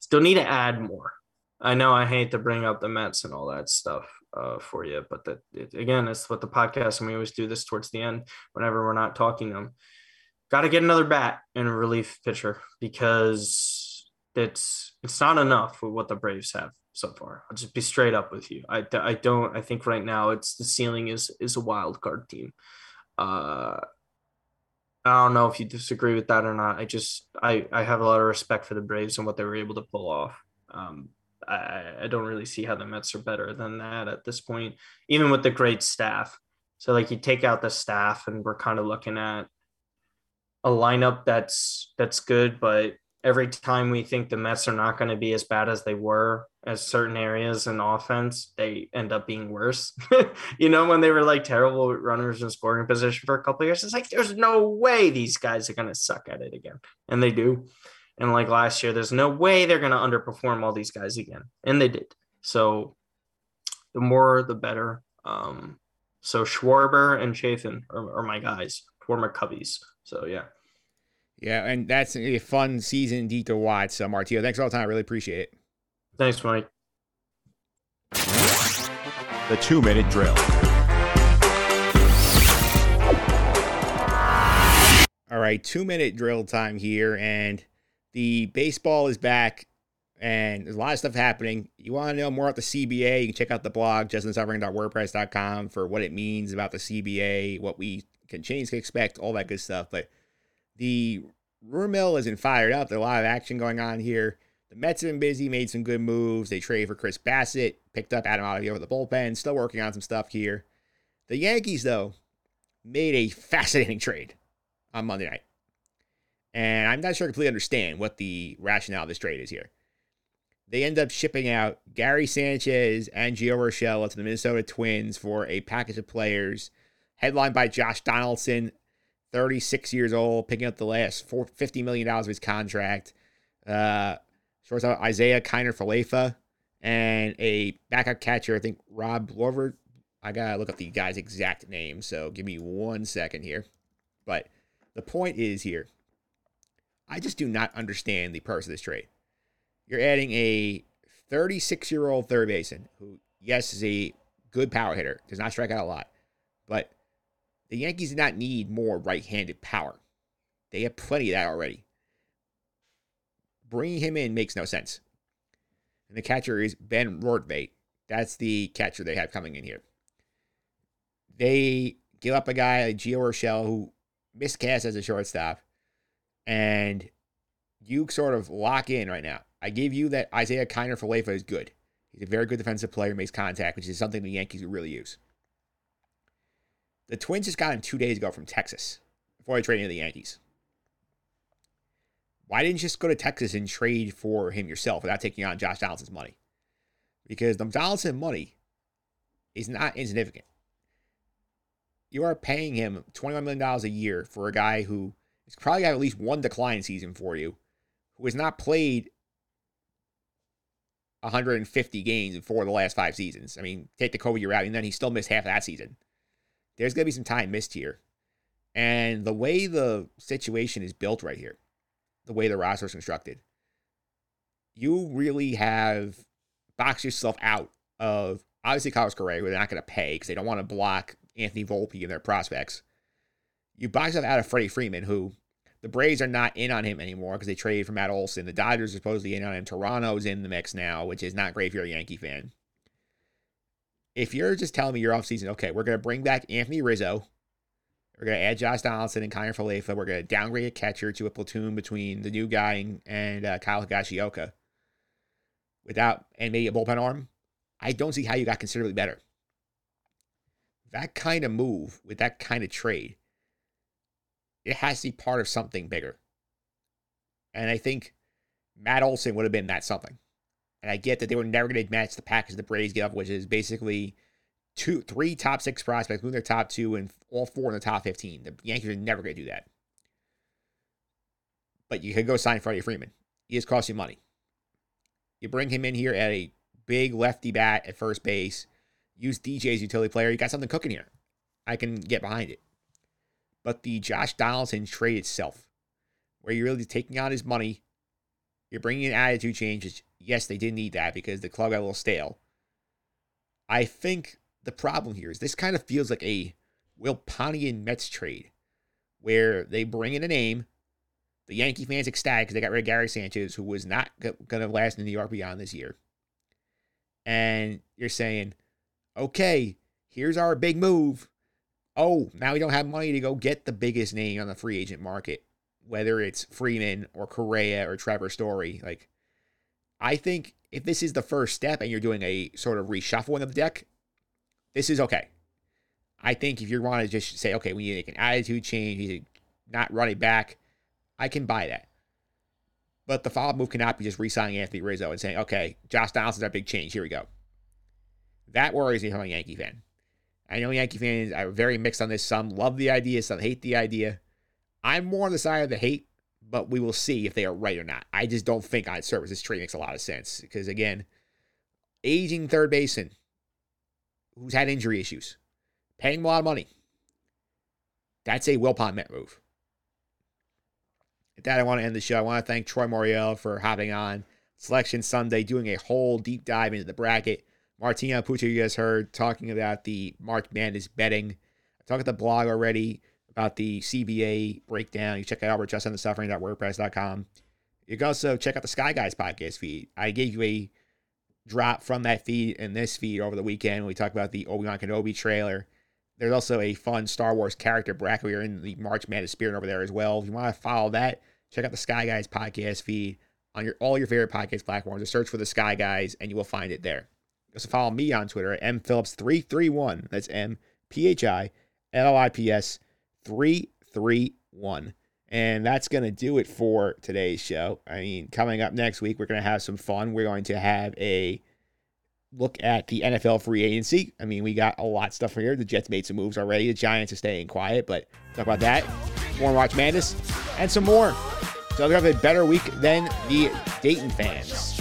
still need to add more. I know I hate to bring up the Mets and all that stuff uh, for you, but that it, again, it's what the podcast and we always do this towards the end whenever we're not talking them. Got to get another bat and a relief pitcher because it's it's not enough with what the Braves have so far. I'll just be straight up with you. I, I don't. I think right now it's the ceiling is is a wild card team. Uh, I don't know if you disagree with that or not. I just I I have a lot of respect for the Braves and what they were able to pull off. Um, I, I don't really see how the Mets are better than that at this point, even with the great staff. So like you take out the staff, and we're kind of looking at a lineup that's that's good, but every time we think the Mets are not going to be as bad as they were as certain areas in offense, they end up being worse. you know, when they were like terrible runners in scoring position for a couple years, it's like there's no way these guys are going to suck at it again, and they do. And like last year, there's no way they're going to underperform all these guys again. And they did. So the more, the better. Um, so Schwarber and Chafin are, are my guys former Cubbies. So yeah. Yeah, and that's a fun season deep to watch. Uh, so Martio, thanks all the time. I really appreciate it. Thanks, Mike. The two minute drill. All right, two minute drill time here, and the baseball is back, and there's a lot of stuff happening. You want to know more about the CBA? You can check out the blog, justinsufferings.wordpress.com, for what it means about the CBA, what we can change, can expect, all that good stuff. But the rumor mill isn't fired up. There's a lot of action going on here. The Mets have been busy, made some good moves. They traded for Chris Bassitt, picked up Adam Ottavino over the bullpen, still working on some stuff here. The Yankees, though, made a fascinating trade on Monday night. And I'm not sure I completely understand what the rationale of this trade is here. They end up shipping out Gary Sanchez and Gio Urshela to the Minnesota Twins for a package of players, headlined by Josh Donaldson, 36 years old, picking up the last four, $50 million of his contract. Uh, shortstop Isiah Kiner Falefa, and a backup catcher, I think Rob Glover. I gotta look up the guy's exact name, so give me one second here. But the point is here, I just do not understand the purpose of this trade. You're adding a 36 year old third baseman who, yes, is a good power hitter, does not strike out a lot, but the Yankees do not need more right handed power. They have plenty of that already. Bringing him in makes no sense. And the catcher is Ben Rortvedt. That's the catcher they have coming in here. They give up a guy Gio Urshela who miscast as a shortstop, and you sort of lock in right now. I give you that Isiah Kiner Falefa is good. He's a very good defensive player, makes contact, which is something the Yankees really use. The Twins just got him two days ago from Texas before they traded to the Yankees. Why didn't you just go to Texas and trade for him yourself without taking on Josh Donaldson's money? Because the Donaldson money is not insignificant. You are paying him $21 million a year for a guy who is probably got at least one decline season for you, who has not played 150 games in four of the last five seasons. I mean, take the COVID year out, and then he still missed half that season. There's going to be some time missed here. And the way the situation is built right here, the way the roster is constructed, you really have boxed yourself out of obviously Carlos Correa, who they're not going to pay because they don't want to block Anthony Volpe and their prospects. You box yourself out of Freddie Freeman, who the Braves are not in on him anymore because they traded for Matt Olson. The Dodgers are supposedly in on him. Toronto's in the mix now, which is not great if you're a Yankee fan. If you're just telling me your offseason, okay, we're going to bring back Anthony Rizzo. We're going to add Josh Donaldson and Kiner Falefa. We're going to downgrade a catcher to a platoon between the new guy and, and uh, Kyle Higashioka. Without, and maybe a bullpen arm. I don't see how you got considerably better. That kind of move with that kind of trade, it has to be part of something bigger. And I think Matt Olson would have been that something. And I get that they were never going to match the package the Braves give up, which is basically two, three top six prospects, moving their top two, and all four in the top 15. The Yankees are never going to do that. But you could go sign Freddie Freeman. He just costs you money. You bring him in here at a big lefty bat at first base. Use DJ as utility player. You got something cooking here. I can get behind it. But the Josh Donaldson trade itself, where you're really taking on his money, you're bringing in attitude changes. Yes, they did need that because the club got a little stale. I think the problem here is this kind of feels like a Wilponian Mets trade, where they bring in a name, the Yankee fans ecstatic because they got rid of Gary Sanchez, who was not going to last in New York beyond this year. And you're saying, okay, here's our big move. Oh, now we don't have money to go get the biggest name on the free agent market, whether it's Freeman or Correa or Trevor Story. Like, I think if this is the first step and you're doing a sort of reshuffling of the deck, this is okay. I think if you want to just say, okay, we need an attitude change, we need to not run it back, I can buy that. But the follow up move cannot be just re signing Anthony Rizzo and saying, okay, Josh Donaldson's our big change. Here we go. That worries me I'm a Yankee fan. I know Yankee fans are very mixed on this. Some love the idea, some hate the idea. I'm more on the side of the hate, but we will see if they are right or not. I just don't think on surface this trade makes a lot of sense because, again, aging third baseman who's had injury issues, paying a lot of money. That's a Wilpon Met move. With that, I want to end the show. I want to thank Troy Moriel for hopping on Selection Sunday, doing a whole deep dive into the bracket. Martina Pucci, you guys heard talking about the March Madness betting. I talked at the blog already about the CBA breakdown. You check out Albert it out over justendthesuffering.wordpress.com. You can also check out the Sky Guys podcast feed. I gave you a drop from that feed in this feed over the weekend we talked about the Obi-Wan Kenobi trailer. There's also a fun Star Wars character bracket. We are in the March Madness spirit over there as well. If you want to follow that, check out the Sky Guys podcast feed on your all your favorite podcast platforms. Just search for the Sky Guys and you will find it there. Also follow me on Twitter at mphillips331. That's M P H I L L I P S 331. And that's going to do it for today's show. I mean, coming up next week, we're going to have some fun. We're going to have a look at the NFL free agency. I mean, we got a lot of stuff here. The Jets made some moves already. The Giants are staying quiet, but talk about that. More March Madness and some more. So they'll have a better week than the Dayton fans.